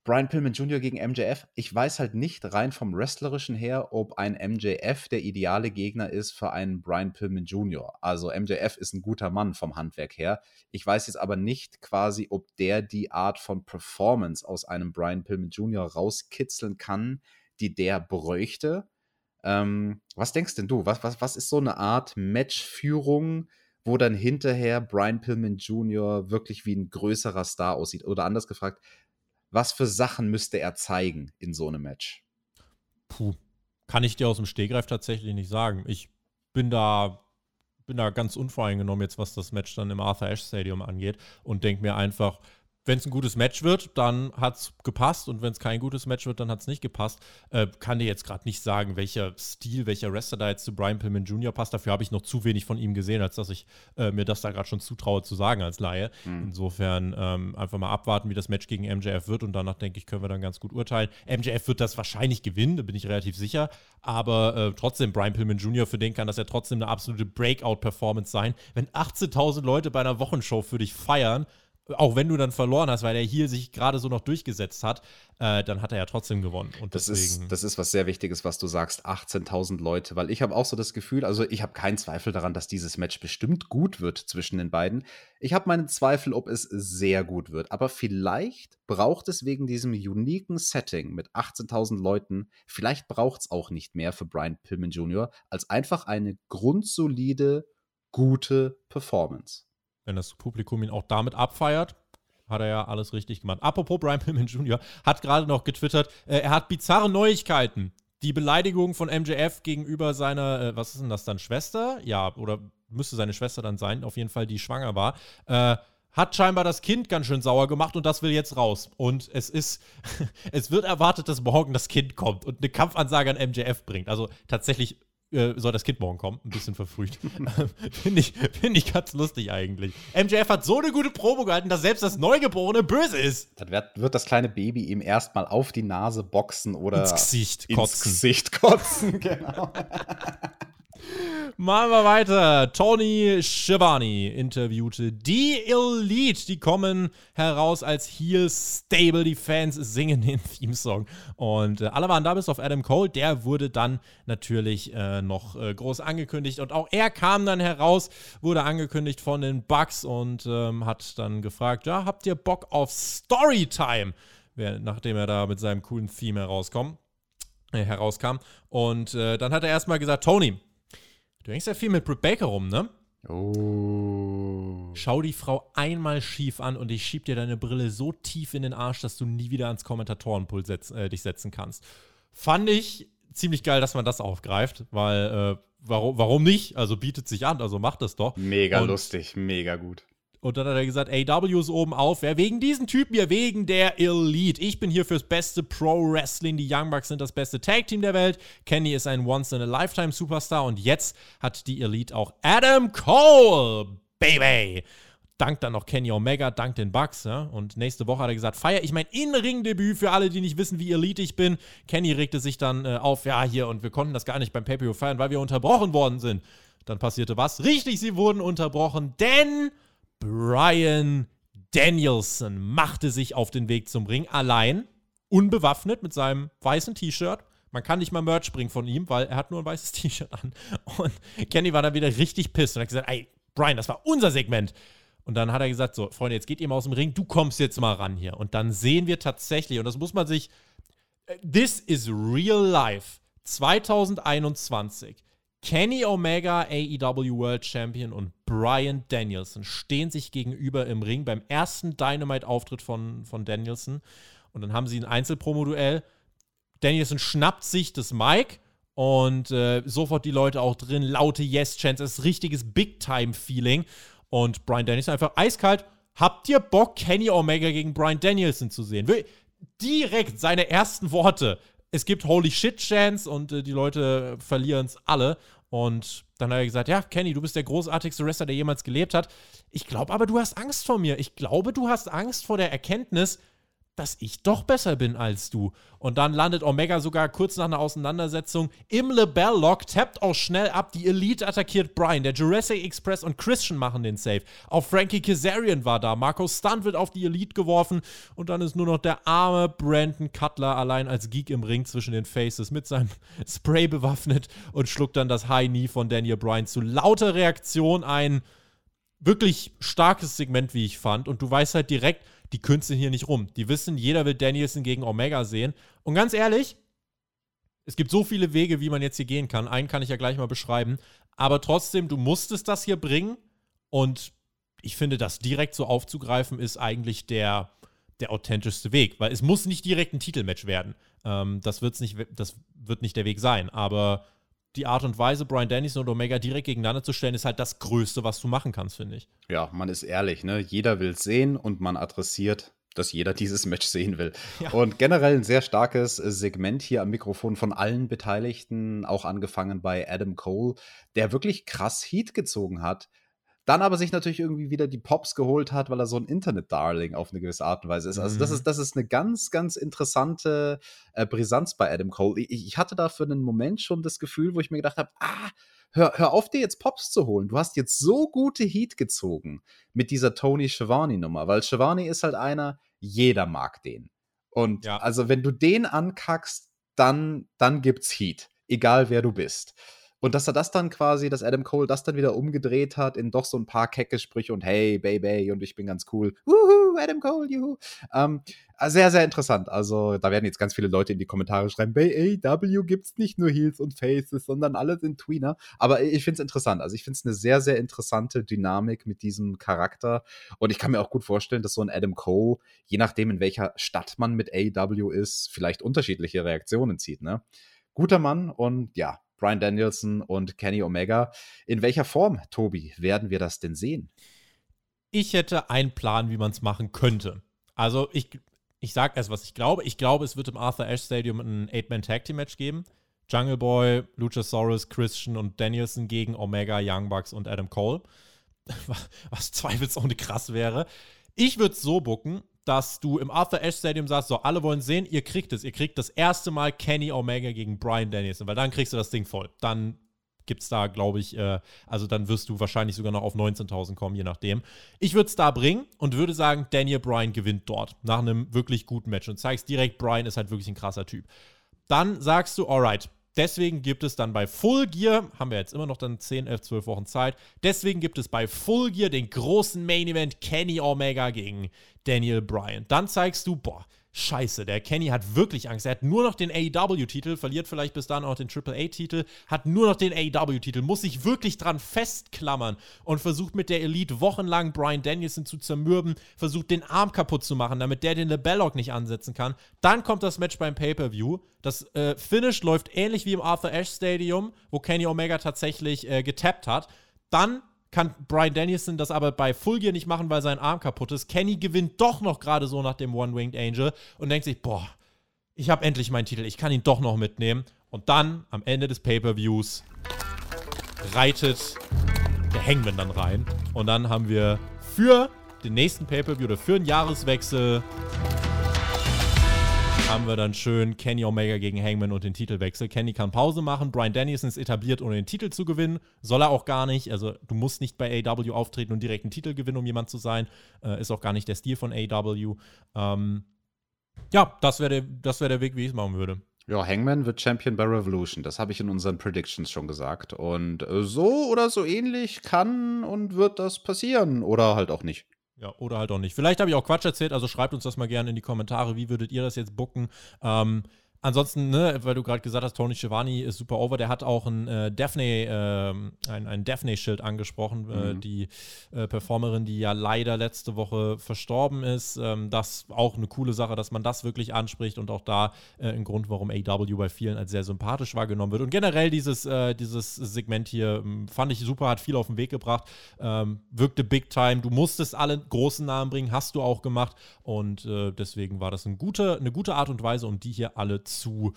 Brian Pillman Jr. gegen MJF. Ich weiß halt nicht rein vom Wrestlerischen her, ob ein MJF der ideale Gegner ist für einen Brian Pillman Jr. Also MJF ist ein guter Mann vom Handwerk her. Ich weiß jetzt aber nicht quasi, ob der die Art von Performance aus einem Brian Pillman Jr. rauskitzeln kann, die der bräuchte. Ähm, was denkst denn du? Was, was, was ist so eine Art Matchführung, wo dann hinterher Brian Pillman Jr. wirklich wie ein größerer Star aussieht? Oder anders gefragt, was für Sachen müsste er zeigen in so einem Match? Puh, kann ich dir aus dem Stegreif tatsächlich nicht sagen. Ich bin da, bin da ganz unvoreingenommen jetzt, was das Match dann im Arthur Ashe Stadium angeht und denke mir einfach, wenn es ein gutes Match wird, dann hat es gepasst und wenn es kein gutes Match wird, dann hat es nicht gepasst. Äh, kann dir jetzt gerade nicht sagen, welcher Stil, welcher Wrestler da jetzt zu Brian Pillman Jr. passt. Dafür habe ich noch zu wenig von ihm gesehen, als dass ich äh, mir das da gerade schon zutraue zu sagen als Laie. Mhm. Insofern ähm, einfach mal abwarten, wie das Match gegen MJF wird und danach denke ich, können wir dann ganz gut urteilen. MJF wird das wahrscheinlich gewinnen, da bin ich relativ sicher. Aber äh, trotzdem, Brian Pillman Jr., für den kann das ja trotzdem eine absolute Breakout-Performance sein. Wenn 18.000 Leute bei einer Wochenshow für dich feiern, auch wenn du dann verloren hast, weil er hier sich gerade so noch durchgesetzt hat, äh, dann hat er ja trotzdem gewonnen. Und das, ist, das ist was sehr Wichtiges, was du sagst, 18.000 Leute, weil ich habe auch so das Gefühl, also ich habe keinen Zweifel daran, dass dieses Match bestimmt gut wird zwischen den beiden. Ich habe meinen Zweifel, ob es sehr gut wird, aber vielleicht braucht es wegen diesem uniken Setting mit 18.000 Leuten, vielleicht braucht es auch nicht mehr für Brian Pillman Jr., als einfach eine grundsolide, gute Performance wenn das Publikum ihn auch damit abfeiert, hat er ja alles richtig gemacht. Apropos Brian Pillman Jr. hat gerade noch getwittert, äh, er hat bizarre Neuigkeiten. Die Beleidigung von MJF gegenüber seiner, äh, was ist denn das dann, Schwester? Ja, oder müsste seine Schwester dann sein, auf jeden Fall, die schwanger war. Äh, hat scheinbar das Kind ganz schön sauer gemacht und das will jetzt raus. Und es ist, *laughs* es wird erwartet, dass morgen das Kind kommt und eine Kampfansage an MJF bringt. Also tatsächlich äh, soll das Kind morgen kommen. Ein bisschen verfrüht. *laughs* Finde ich, find ich ganz lustig eigentlich. MJF hat so eine gute Probe gehalten, dass selbst das Neugeborene böse ist. Dann wird, wird das kleine Baby ihm erstmal auf die Nase boxen oder ins Gesicht kotzen. Ins Gesicht kotzen, *laughs* genau. Machen wir weiter. Tony Schiavone interviewte die Elite. Die kommen heraus als Heel Stable. Die Fans singen den *laughs* Theme-Song. Und äh, alle waren da bis auf Adam Cole. Der wurde dann natürlich äh, noch äh, groß angekündigt. Und auch er kam dann heraus, wurde angekündigt von den Bucks und ähm, hat dann gefragt: Ja, habt ihr Bock auf Storytime? Nachdem er da mit seinem coolen Theme herauskommt äh, herauskam. Und äh, dann hat er erstmal gesagt, Tony, Du hängst ja viel mit Britt Baker rum, ne? Oh. Schau die Frau einmal schief an und ich schieb dir deine Brille so tief in den Arsch, dass du nie wieder ans Kommentatorenpult setz, äh, dich setzen kannst. Fand ich ziemlich geil, dass man das aufgreift, weil äh, warum, warum nicht? Also bietet sich an, also macht das doch. Mega und lustig, mega gut. Und dann hat er gesagt, AW ist oben auf. Ja, wegen diesen Typen hier, wegen der Elite. Ich bin hier fürs beste Pro-Wrestling. Die Young Bucks sind das beste Tag-Team der Welt. Kenny ist ein Once-in-a-Lifetime-Superstar. Und jetzt hat die Elite auch Adam Cole, Baby. Dank dann noch Kenny Omega, dank den Bucks. Ja? Und nächste Woche hat er gesagt, feier ich mein In-Ring-Debüt für alle, die nicht wissen, wie elite ich bin. Kenny regte sich dann äh, auf, ja, hier, und wir konnten das gar nicht beim Pay-Per-View feiern, weil wir unterbrochen worden sind. Dann passierte was? Richtig, sie wurden unterbrochen, denn Brian Danielson machte sich auf den Weg zum Ring allein, unbewaffnet mit seinem weißen T-Shirt. Man kann nicht mal Merch bringen von ihm, weil er hat nur ein weißes *laughs* T-Shirt an. Und Kenny war dann wieder richtig pisst und hat gesagt, ey, Brian, das war unser Segment. Und dann hat er gesagt, so, Freunde, jetzt geht ihr mal aus dem Ring, du kommst jetzt mal ran hier. Und dann sehen wir tatsächlich, und das muss man sich, äh, this is real life, 2021 Kenny Omega, AEW World Champion und Brian Danielson stehen sich gegenüber im Ring beim ersten Dynamite-Auftritt von, von Danielson. Und dann haben sie ein Einzelpromo-Duell. Danielson schnappt sich das Mic und äh, sofort die Leute auch drin, laute Yes-Chants, das ist richtiges Big-Time-Feeling. Und Brian Danielson einfach eiskalt. Habt ihr Bock, Kenny Omega gegen Brian Danielson zu sehen? Direkt seine ersten Worte. Es gibt Holy Shit Chants und äh, die Leute verlieren es alle. Und dann hat er gesagt: Ja, Kenny, du bist der großartigste Wrestler, der jemals gelebt hat. Ich glaube aber, du hast Angst vor mir. Ich glaube, du hast Angst vor der Erkenntnis, dass ich doch besser bin als du. Und dann landet Omega sogar kurz nach einer Auseinandersetzung im Lebell-Lock, tappt auch schnell ab. Die Elite attackiert Brian. Der Jurassic Express und Christian machen den Save. Auch Frankie Kazarian war da. Marco Stunt wird auf die Elite geworfen. Und dann ist nur noch der arme Brandon Cutler allein als Geek im Ring zwischen den Faces mit seinem *laughs* Spray bewaffnet und schluckt dann das High Knee von Daniel Bryan zu lauter Reaktion ein. Wirklich starkes Segment, wie ich fand. Und du weißt halt direkt, die künsteln hier nicht rum. Die wissen, jeder will Danielson gegen Omega sehen. Und ganz ehrlich, es gibt so viele Wege, wie man jetzt hier gehen kann. Einen kann ich ja gleich mal beschreiben. Aber trotzdem, du musstest das hier bringen. Und ich finde, das direkt so aufzugreifen, ist eigentlich der, der authentischste Weg. Weil es muss nicht direkt ein Titelmatch werden. Ähm, das, wird's nicht, das wird nicht der Weg sein. Aber die Art und Weise, Brian Dennison und Omega direkt gegeneinander zu stellen, ist halt das Größte, was du machen kannst, finde ich. Ja, man ist ehrlich, ne? Jeder will es sehen und man adressiert, dass jeder *laughs* dieses Match sehen will. Ja. Und generell ein sehr starkes Segment hier am Mikrofon von allen Beteiligten, auch angefangen bei Adam Cole, der wirklich krass Heat gezogen hat dann aber sich natürlich irgendwie wieder die Pops geholt hat, weil er so ein Internet-Darling auf eine gewisse Art und Weise ist. Also, das mhm. ist, das ist eine ganz, ganz interessante äh, Brisanz bei Adam Cole. Ich, ich, hatte da für einen Moment schon das Gefühl, wo ich mir gedacht habe, ah, hör, hör auf, dir jetzt Pops zu holen. Du hast jetzt so gute Heat gezogen mit dieser Tony Schiavone-Nummer, weil Schiavone ist halt einer, jeder mag den. Und ja. also, wenn du den ankackst, dann, dann gibt's Heat. Egal wer du bist. Und dass er das dann quasi, dass Adam Cole das dann wieder umgedreht hat in doch so ein paar kecke Sprüche und hey, Baby, und ich bin ganz cool. Wuhu, Adam Cole, juhu. Ähm, sehr, sehr interessant. Also, da werden jetzt ganz viele Leute in die Kommentare schreiben, bei AW gibt es nicht nur Heels und Faces, sondern alle sind Tweener. Aber ich finde es interessant. Also, ich finde es eine sehr, sehr interessante Dynamik mit diesem Charakter. Und ich kann mir auch gut vorstellen, dass so ein Adam Cole, je nachdem, in welcher Stadt man mit AW ist, vielleicht unterschiedliche Reaktionen zieht. Ne? Guter Mann und ja, Brian Danielson und Kenny Omega. In welcher Form, Tobi, werden wir das denn sehen? Ich hätte einen Plan, wie man es machen könnte. Also ich, ich sage erst, was ich glaube. Ich glaube, es wird im Arthur Ashe Stadium ein Eight-Man-Tag-Team-Match geben. Jungle Boy, Luchasaurus, Christian und Danielson gegen Omega, Young Bucks und Adam Cole. *laughs* Was zweifelsohne krass wäre. Ich würde es so bucken, dass du im Arthur Ashe Stadium sagst, so, alle wollen sehen, ihr kriegt es. Ihr kriegt das erste Mal Kenny Omega gegen Brian Danielson, weil dann kriegst du das Ding voll. Dann gibt es da, glaube ich, äh, also dann wirst du wahrscheinlich sogar noch auf 19.000 kommen, je nachdem. Ich würde es da bringen und würde sagen, Daniel Bryan gewinnt dort nach einem wirklich guten Match und zeigst direkt, Bryan ist halt wirklich ein krasser Typ. Dann sagst du, alright, Deswegen gibt es dann bei Full Gear, haben wir jetzt immer noch dann 10, 11, 12 Wochen Zeit, deswegen gibt es bei Full Gear den großen Main Event Kenny Omega gegen Daniel Bryan. Dann zeigst du, boah, Scheiße, der Kenny hat wirklich Angst. Er hat nur noch den AEW-Titel, verliert vielleicht bis dann auch den Triple A-Titel, hat nur noch den AEW-Titel, muss sich wirklich dran festklammern und versucht mit der Elite wochenlang Brian Danielson zu zermürben, versucht den Arm kaputt zu machen, damit der den Lebellock nicht ansetzen kann. Dann kommt das Match beim Pay-Per-View. Das äh, Finish läuft ähnlich wie im Arthur Ashe Stadium, wo Kenny Omega tatsächlich äh, getappt hat. Dann kann Brian Danielson das aber bei Full Gear nicht machen, weil sein Arm kaputt ist. Kenny gewinnt doch noch gerade so nach dem One-Winged Angel und denkt sich, boah, ich habe endlich meinen Titel, ich kann ihn doch noch mitnehmen. Und dann, am Ende des Pay-Per-Views, reitet der Hangman dann rein. Und dann haben wir für den nächsten Pay-Per-View oder für einen Jahreswechsel haben wir dann schön Kenny Omega gegen Hangman und den Titelwechsel. Kenny kann Pause machen. Brian Danielson ist etabliert, ohne den Titel zu gewinnen. Soll er auch gar nicht. Also, du musst nicht bei AW auftreten und direkt einen Titel gewinnen, um jemand zu sein. Äh, ist auch gar nicht der Stil von AW. Ähm, ja, das wäre der, wär der Weg, wie ich es machen würde. Ja, Hangman wird Champion bei Revolution. Das habe ich in unseren Predictions schon gesagt. Und äh, so oder so ähnlich kann und wird das passieren. Oder halt auch nicht. Ja, oder halt auch nicht. Vielleicht habe ich auch Quatsch erzählt, also schreibt uns das mal gerne in die Kommentare. Wie würdet ihr das jetzt bucken? Ähm, ansonsten, ne, weil du gerade gesagt hast, Tony Schiavone ist super over, der hat auch ein äh, Daphne, äh, ein, ein Daphne-Schild angesprochen, äh, mhm. äh, die Performerin, die ja leider letzte Woche verstorben ist. Ähm, das auch eine coole Sache, dass man das wirklich anspricht und auch da äh, ein Grund, warum AW bei vielen als sehr sympathisch wahrgenommen wird. Und generell dieses, äh, dieses Segment hier ähm, fand ich super, hat viel auf den Weg gebracht, ähm, wirkte big time. Du musstest alle großen Namen bringen, hast du auch gemacht und deswegen war das eine gute, eine gute Art und Weise, um die hier alle zu zu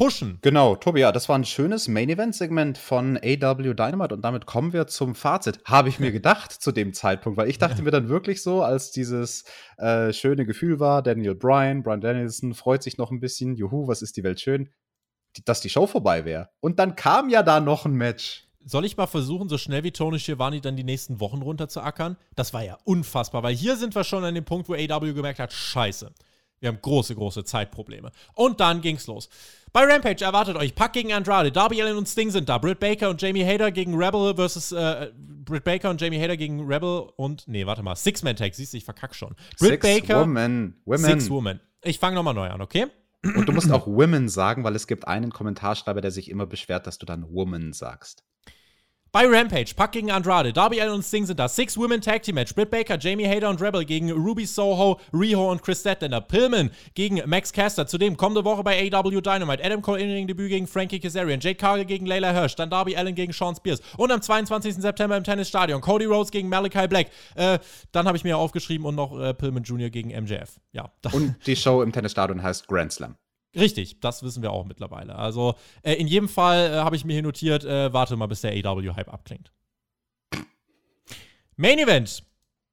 pushen. Genau, Tobi, ja, das war ein schönes Main-Event-Segment von AW Dynamite und damit kommen wir zum Fazit. Habe ich mir gedacht zu dem Zeitpunkt, weil ich dachte mir dann wirklich so, als dieses äh, schöne Gefühl war, Daniel Bryan, Brian Danielson freut sich noch ein bisschen, juhu, was ist die Welt schön, dass die Show vorbei wäre. Und dann kam ja da noch ein Match. Soll ich mal versuchen, so schnell wie Tony Schiavone dann die nächsten Wochen runter zu ackern? Das war ja unfassbar, weil hier sind wir schon an dem Punkt, wo AW gemerkt hat, scheiße. Wir haben große, große Zeitprobleme. Und dann ging's los. Bei Rampage erwartet euch Pack gegen Andrade, Darby Allin und Sting sind da, Britt Baker und Jamie Hader gegen Rebel versus äh, Britt Baker und Jamie Hader gegen Rebel und nee, warte mal, Six-Man-Tag, siehst du, ich verkack schon. Britt Six Baker, Women. Women. Six Women. Ich fange nochmal neu an, okay? Und du musst auch Women sagen, weil es gibt einen Kommentarschreiber, der sich immer beschwert, dass du dann Woman sagst. Bei Rampage, Pack gegen Andrade, Darby Allin und Sting sind da. Six Women Tag Team Match. Britt Baker, Jamie Hader und Rebel gegen Ruby Soho, Riho und Chris Statlander. Pillman gegen Max Caster. Zudem kommende Woche bei AW Dynamite. Adam Cole in Debüt gegen Frankie Kazarian. Jade Cargill gegen Layla Hirsch. Dann Darby Allin gegen Sean Spears. Und am 22. September im Tennisstadion Cody Rhodes gegen Malachi Black. Äh, dann habe ich mir aufgeschrieben und noch äh, Pillman Jr. gegen MJF. Ja. *laughs* Und die Show im Tennisstadion heißt Grand Slam. Richtig, das wissen wir auch mittlerweile. Also äh, in jedem Fall äh, habe ich mir hier notiert, äh, warte mal, bis der AW-Hype abklingt. Main Event.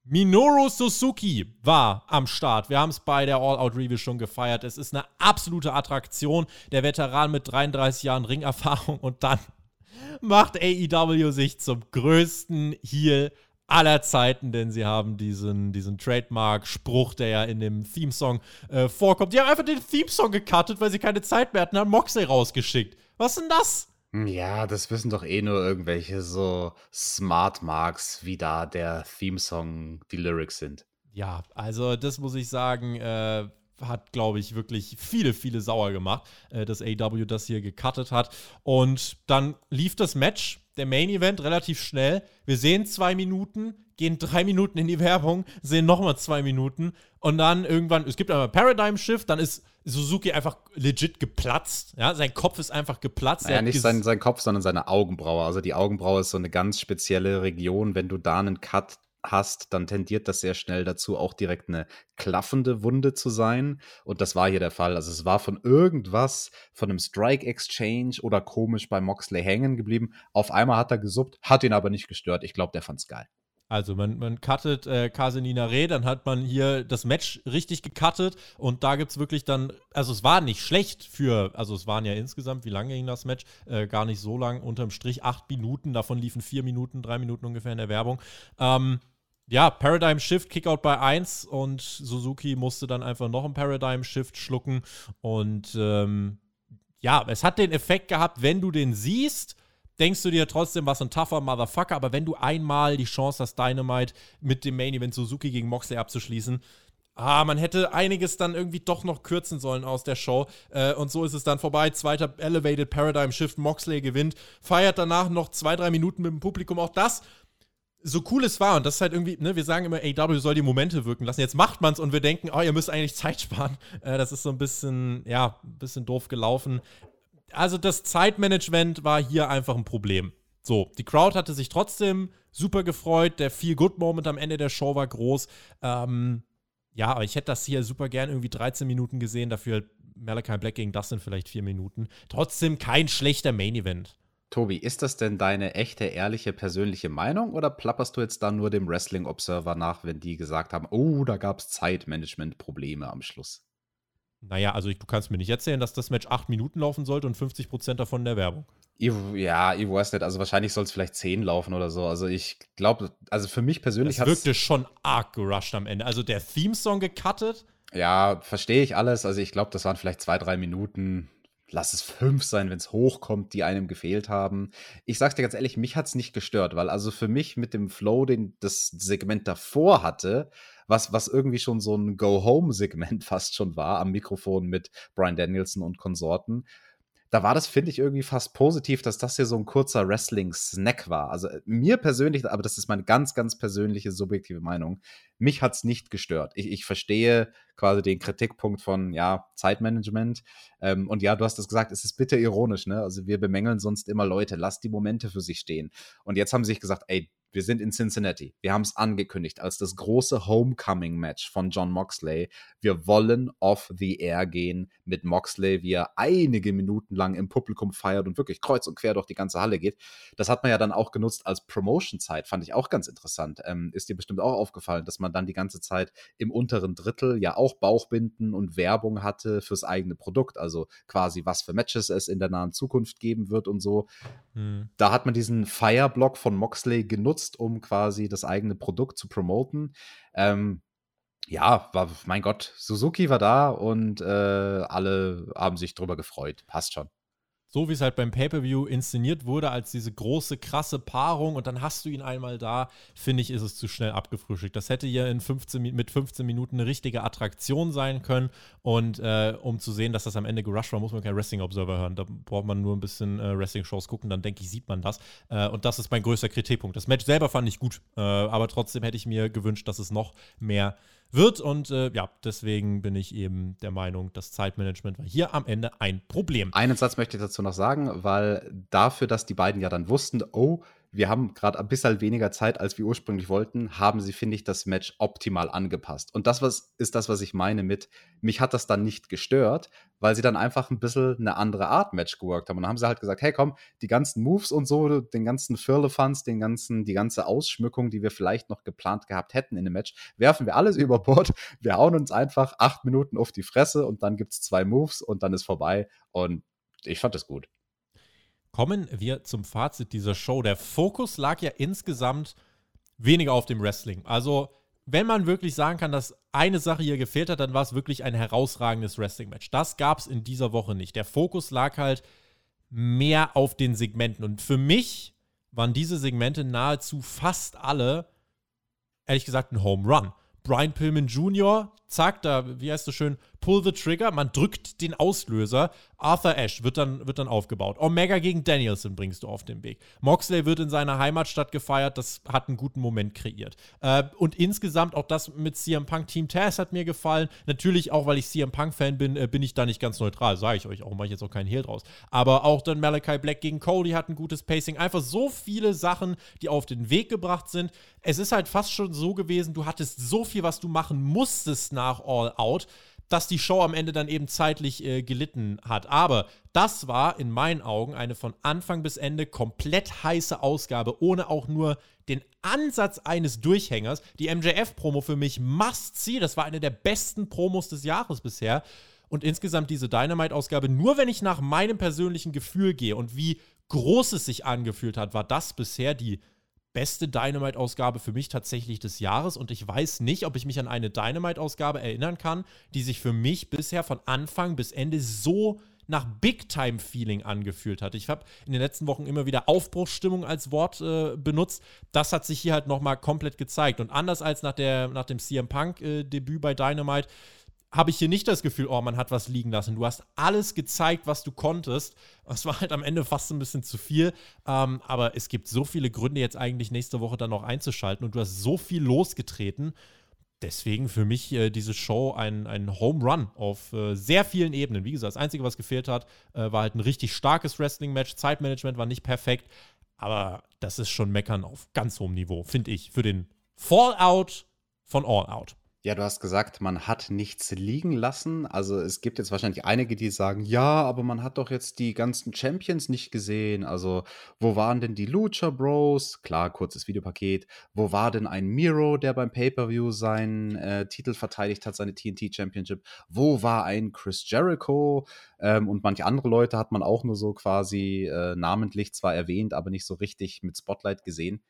Minoru Suzuki war am Start. Wir haben es bei der All-Out Review schon gefeiert. Es ist eine absolute Attraktion. Der Veteran mit 33 Jahren Ringerfahrung und dann *laughs* macht AEW sich zum größten Heel aller Zeiten, denn sie haben diesen, diesen Trademark-Spruch, der ja in dem Theme-Song äh, vorkommt. Die haben einfach den Theme-Song gecuttet, weil sie keine Zeit mehr hatten, haben Moxley rausgeschickt. Was ist denn das? Ja, das wissen doch eh nur irgendwelche so Smart Marks, wie da der Theme-Song die Lyrics sind. Ja, also das muss ich sagen, äh, hat, glaube ich, wirklich viele, viele sauer gemacht, äh, dass AW das hier gecuttet hat. Und dann lief das Match, der Main Event, relativ schnell. Wir sehen zwei Minuten, gehen drei Minuten in die Werbung, sehen nochmal zwei Minuten und dann irgendwann, es gibt einmal Paradigm Shift, dann ist Suzuki einfach legit geplatzt. Ja, sein Kopf ist einfach geplatzt. Ja, nicht sein, sein Kopf, sondern seine Augenbraue. Also die Augenbraue ist so eine ganz spezielle Region. Wenn du da einen Cut hast, dann tendiert das sehr schnell dazu, auch direkt eine klaffende Wunde zu sein. Und das war hier der Fall. Also es war von irgendwas, von einem Strike Exchange oder komisch bei Moxley hängen geblieben. Auf einmal hat er gesuppt, hat ihn aber nicht gestört. Ich glaube, der fand's geil. Also man, man cuttet äh, Casenina Re, dann hat man hier das Match richtig gecuttet und da gibt es wirklich dann, also es war nicht schlecht für, also es waren ja insgesamt, wie lange ging das Match? Äh, gar nicht so lang, unterm Strich acht Minuten, davon liefen vier Minuten, drei Minuten ungefähr in der Werbung. Ähm, ja, Paradigm Shift, Kickout bei 1 und Suzuki musste dann einfach noch ein Paradigm Shift schlucken und ähm, ja, es hat den Effekt gehabt, wenn du den siehst, denkst du dir trotzdem, was ein tougher Motherfucker, aber wenn du einmal die Chance hast, Dynamite mit dem Main Event Suzuki gegen Moxley abzuschließen, ah, man hätte einiges dann irgendwie doch noch kürzen sollen aus der Show. Äh, und so ist es dann vorbei. Zweiter Elevated Paradigm Shift, Moxley gewinnt, feiert danach noch zwei, drei Minuten mit dem Publikum. Auch das so cool es war, und das ist halt irgendwie, ne, wir sagen immer, AW soll die Momente wirken lassen. Jetzt macht man es und wir denken, oh, ihr müsst eigentlich Zeit sparen. Äh, das ist so ein bisschen, ja, ein bisschen doof gelaufen also das Zeitmanagement war hier einfach ein Problem. So, die Crowd hatte sich trotzdem super gefreut. Der Feel-Good-Moment am Ende der Show war groß. Ähm, ja, aber ich hätte das hier super gern irgendwie 13 Minuten gesehen. Dafür Malachi Black gegen das sind vielleicht vier Minuten. Trotzdem kein schlechter Main-Event. Tobi, ist das denn deine echte, ehrliche, persönliche Meinung oder plapperst du jetzt da nur dem Wrestling Observer nach, wenn die gesagt haben, oh, da gab es Zeitmanagement-Probleme am Schluss? Naja, also ich, du kannst mir nicht erzählen, dass das Match acht Minuten laufen sollte und 50 Prozent davon in der Werbung. Ich, ja, ich weiß nicht. Also wahrscheinlich soll es vielleicht zehn laufen oder so. Also ich glaube, also für mich persönlich hat es wirkte schon arg gerusht am Ende. Also der Theme-Song gecuttet. Ja, verstehe ich alles. Also ich glaube, das waren vielleicht zwei, drei Minuten. Lass es fünf sein, wenn es hochkommt, die einem gefehlt haben. Ich sag's dir ganz ehrlich, mich hat's nicht gestört, weil also für mich mit dem Flow, den das Segment davor hatte, was, was irgendwie schon so ein Go-Home-Segment *laughs* fast schon war am Mikrofon mit Brian Danielson und Konsorten da war das, finde ich, irgendwie fast positiv, dass das hier so ein kurzer Wrestling-Snack war. Also äh, mir persönlich, aber das ist meine ganz, ganz persönliche, subjektive Meinung, mich hat es nicht gestört. Ich, ich verstehe quasi den Kritikpunkt von, ja, Zeitmanagement. Ähm, und ja, du hast es gesagt, es ist bitter ironisch, ne? Also wir bemängeln sonst immer Leute, lasst die Momente für sich stehen. Und jetzt haben sie sich gesagt, ey, wir sind in Cincinnati. Wir haben es angekündigt als das große Homecoming-Match von John Moxley. Wir wollen off the air gehen mit Moxley, wie er einige Minuten lang im Publikum feiert und wirklich kreuz und quer durch die ganze Halle geht. Das hat man ja dann auch genutzt als Promotion-Zeit, fand ich auch ganz interessant. Ähm, ist dir bestimmt auch aufgefallen, dass man dann die ganze Zeit im unteren Drittel ja auch Bauchbinden und Werbung hatte fürs eigene Produkt. Also quasi, was für Matches es in der nahen Zukunft geben wird und so. Hm. Da hat man diesen Fire-Block von Moxley genutzt genutzt, um quasi das eigene Produkt zu promoten. Ähm, ja, war, mein Gott, Suzuki war da und äh, alle haben sich drüber gefreut. Passt schon so wie es halt beim Pay-Per-View inszeniert wurde, als diese große, krasse Paarung und dann hast du ihn einmal da, finde ich, ist es zu schnell abgefrühstückt. Das hätte ja in 15, mit 15 Minuten eine richtige Attraktion sein können und äh, um zu sehen, dass das am Ende gerusht war, muss man kein Wrestling Observer hören. Da braucht man nur ein bisschen äh, Wrestling-Shows gucken, dann denke ich, sieht man das. Äh, und das ist mein größter Kritikpunkt. Das Match selber fand ich gut, äh, aber trotzdem hätte ich mir gewünscht, dass es noch mehr wird. Und äh, ja, deswegen bin ich eben der Meinung, das Zeitmanagement war hier am Ende ein Problem. Einen Satz möchte ich dazu noch sagen, weil dafür, dass die beiden ja dann wussten, oh, wir haben gerade ein bisschen weniger Zeit, als wir ursprünglich wollten, haben sie, finde ich, das Match optimal angepasst. Und das was, ist das, was ich meine mit, mich hat das dann nicht gestört, weil sie dann einfach ein bisschen eine andere Art Match geworkt haben. Und dann haben sie halt gesagt, hey komm, die ganzen Moves und so, den ganzen Firlefanz, den ganzen, die ganze Ausschmückung, die wir vielleicht noch geplant gehabt hätten in dem Match, werfen wir alles *laughs* über Bord. Wir hauen uns einfach acht Minuten auf die Fresse und dann gibt es zwei Moves und dann ist vorbei. Und ich fand das gut. Kommen wir zum Fazit dieser Show. Der Fokus lag ja insgesamt weniger auf dem Wrestling. Also, wenn man wirklich sagen kann, dass eine Sache hier gefehlt hat, dann war es wirklich ein herausragendes Wrestling-Match. Das gab es in dieser Woche nicht. Der Fokus lag halt mehr auf den Segmenten. Und für mich waren diese Segmente nahezu fast alle, ehrlich gesagt, ein Home Run. Brian Pillman Jr., zack, da, wie heißt das schön, pull the trigger, man drückt den Auslöser. Arthur Ashe wird dann, wird dann aufgebaut. Omega gegen Danielson bringst du auf den Weg. Moxley wird in seiner Heimatstadt gefeiert, das hat einen guten Moment kreiert. Äh, und insgesamt auch das mit CM Punk Team Taz hat mir gefallen. Natürlich auch, weil ich CM Punk-Fan bin, äh, bin ich da nicht ganz neutral, sage ich euch auch, mache ich jetzt auch keinen Hehl draus. Aber auch dann Malachi Black gegen Cody hat ein gutes Pacing. Einfach so viele Sachen, die auf den Weg gebracht sind. Es ist halt fast schon so gewesen, du hattest so viel, was du machen musstest nach All Out dass die Show am Ende dann eben zeitlich äh, gelitten hat. Aber das war in meinen Augen eine von Anfang bis Ende komplett heiße Ausgabe, ohne auch nur den Ansatz eines Durchhängers. Die MJF-Promo für mich must see. Das war eine der besten Promos des Jahres bisher. Und insgesamt diese Dynamite-Ausgabe, nur wenn ich nach meinem persönlichen Gefühl gehe und wie groß es sich angefühlt hat, war das bisher die beste Dynamite-Ausgabe für mich tatsächlich des Jahres und ich weiß nicht, ob ich mich an eine Dynamite-Ausgabe erinnern kann, die sich für mich bisher von Anfang bis Ende so nach Big-Time-Feeling angefühlt hat. Ich habe in den letzten Wochen immer wieder Aufbruchsstimmung als Wort äh, benutzt. Das hat sich hier halt nochmal komplett gezeigt. Und anders als nach, der, nach dem CM Punk-Debüt äh, bei Dynamite habe ich hier nicht das Gefühl, oh, man hat was liegen lassen. Du hast alles gezeigt, was du konntest. Es war halt am Ende fast ein bisschen zu viel. Ähm, aber es gibt so viele Gründe, jetzt eigentlich nächste Woche dann noch einzuschalten. Und du hast so viel losgetreten. Deswegen für mich äh, diese Show ein, ein Home Run auf äh, sehr vielen Ebenen. Wie gesagt, das Einzige, was gefehlt hat, äh, war halt ein richtig starkes Wrestling-Match. Zeitmanagement war nicht perfekt. Aber das ist schon Meckern auf ganz hohem Niveau, finde ich, für den Fallout von All Out. Ja, du hast gesagt, man hat nichts liegen lassen. Also es gibt jetzt wahrscheinlich einige, die sagen, ja, aber man hat doch jetzt die ganzen Champions nicht gesehen. Also wo waren denn die Lucha Bros? Klar, kurzes Videopaket. Wo war denn ein Miro, der beim Pay-per-view seinen äh, Titel verteidigt hat, seine TNT Championship? Wo war ein Chris Jericho? Ähm, und manche andere Leute hat man auch nur so quasi äh, namentlich zwar erwähnt, aber nicht so richtig mit Spotlight gesehen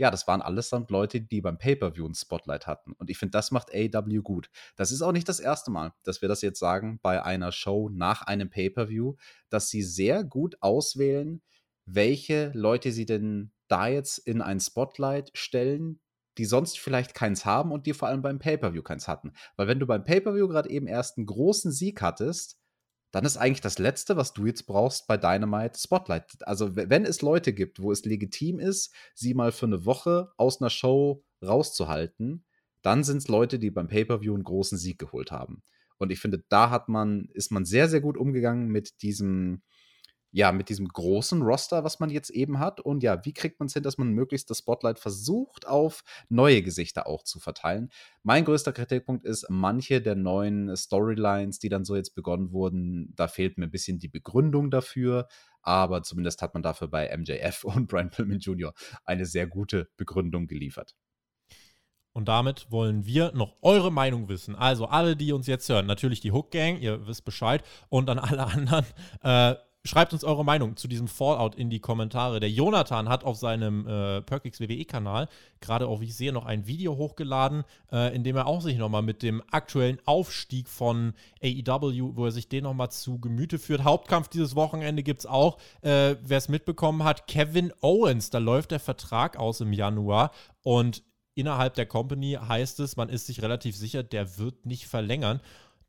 ja, das waren allesamt Leute, die beim Pay-Per-View ein Spotlight hatten. Und ich finde, das macht AW gut. Das ist auch nicht das erste Mal, dass wir das jetzt sagen bei einer Show nach einem Pay-Per-View, dass sie sehr gut auswählen, welche Leute sie denn da jetzt in ein Spotlight stellen, die sonst vielleicht keins haben und die vor allem beim Pay-Per-View keins hatten. Weil wenn du beim Pay-Per-View gerade eben erst einen großen Sieg hattest, dann ist eigentlich das Letzte, was du jetzt brauchst bei Dynamite Spotlight. Also wenn es Leute gibt, wo es legitim ist, sie mal für eine Woche aus einer Show rauszuhalten, dann sind es Leute, die beim Pay-per-View einen großen Sieg geholt haben. Und ich finde, da hat man, ist man sehr, sehr gut umgegangen mit diesem, ja, mit diesem großen Roster, was man jetzt eben hat. Und ja, wie kriegt man es hin, dass man möglichst das Spotlight versucht, auf neue Gesichter auch zu verteilen? Mein größter Kritikpunkt ist, manche der neuen Storylines, die dann so jetzt begonnen wurden, da fehlt mir ein bisschen die Begründung dafür. Aber zumindest hat man dafür bei MJF *laughs* und Brian Pillman Jr. eine sehr gute Begründung geliefert. Und damit wollen wir noch eure Meinung wissen. Also alle, die uns jetzt hören, natürlich die Hook Gang, ihr wisst Bescheid. Und an alle anderen, äh, schreibt uns eure Meinung zu diesem Fallout in die Kommentare. Der Jonathan hat auf seinem äh, Perkix WWE-Kanal gerade auch, wie ich sehe, noch ein Video hochgeladen, äh, in dem er auch sich nochmal mit dem aktuellen Aufstieg von AEW, wo er sich den nochmal zu Gemüte führt. Hauptkampf dieses Wochenende gibt es auch. Äh, Wer es mitbekommen hat, Kevin Owens, da läuft der Vertrag aus im Januar und innerhalb der Company heißt es, man ist sich relativ sicher, der wird nicht verlängern.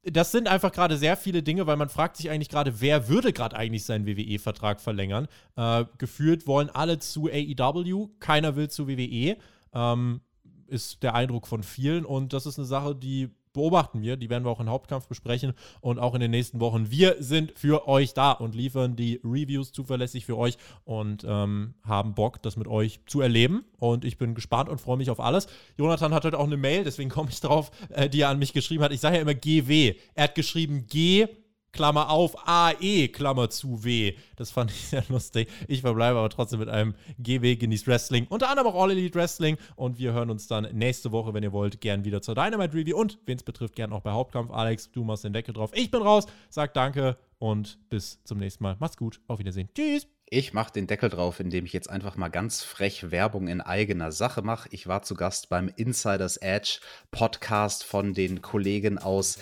Das sind einfach gerade sehr viele Dinge, weil man fragt sich eigentlich gerade, wer würde gerade eigentlich seinen WWE-Vertrag verlängern? Äh, gefühlt wollen alle zu AEW, keiner will zu WWE. Ähm, ist der Eindruck von vielen und das ist eine Sache, die beobachten wir. Die werden wir auch im Hauptkampf besprechen und auch in den nächsten Wochen. Wir sind für euch da und liefern die Reviews zuverlässig für euch und ähm, haben Bock, das mit euch zu erleben. Und ich bin gespannt und freue mich auf alles. Jonathan hat heute auch eine Mail, deswegen komme ich drauf, äh, die er an mich geschrieben hat. Ich sage ja immer GW. Er hat geschrieben G Klammer auf, AE, Klammer zu W. Das fand ich *laughs* sehr lustig. Ich verbleibe aber trotzdem mit einem GW genießt Wrestling. Unter anderem auch All Elite Wrestling. Und wir hören uns dann nächste Woche, wenn ihr wollt, gern wieder zur Dynamite Review. Und wen es betrifft, gern auch bei Hauptkampf. Alex, du machst den Deckel drauf. Ich bin raus. Sag danke und bis zum nächsten Mal. Macht's gut. Auf Wiedersehen. Tschüss. Ich mache den Deckel drauf, indem ich jetzt einfach mal ganz frech Werbung in eigener Sache mache. Ich war zu Gast beim Insiders Edge Podcast von den Kollegen aus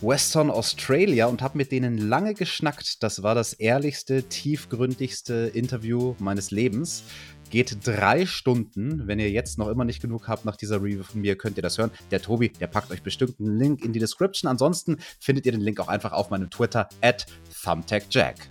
Western Australia und habe mit denen lange geschnackt. Das war das ehrlichste, tiefgründigste Interview meines Lebens. Geht drei Stunden. Wenn ihr jetzt noch immer nicht genug habt nach dieser Review von mir, könnt ihr das hören. Der Tobi, der packt euch bestimmt einen Link in die Description. Ansonsten findet ihr den Link auch einfach auf meinem Twitter at ThumbtackJack.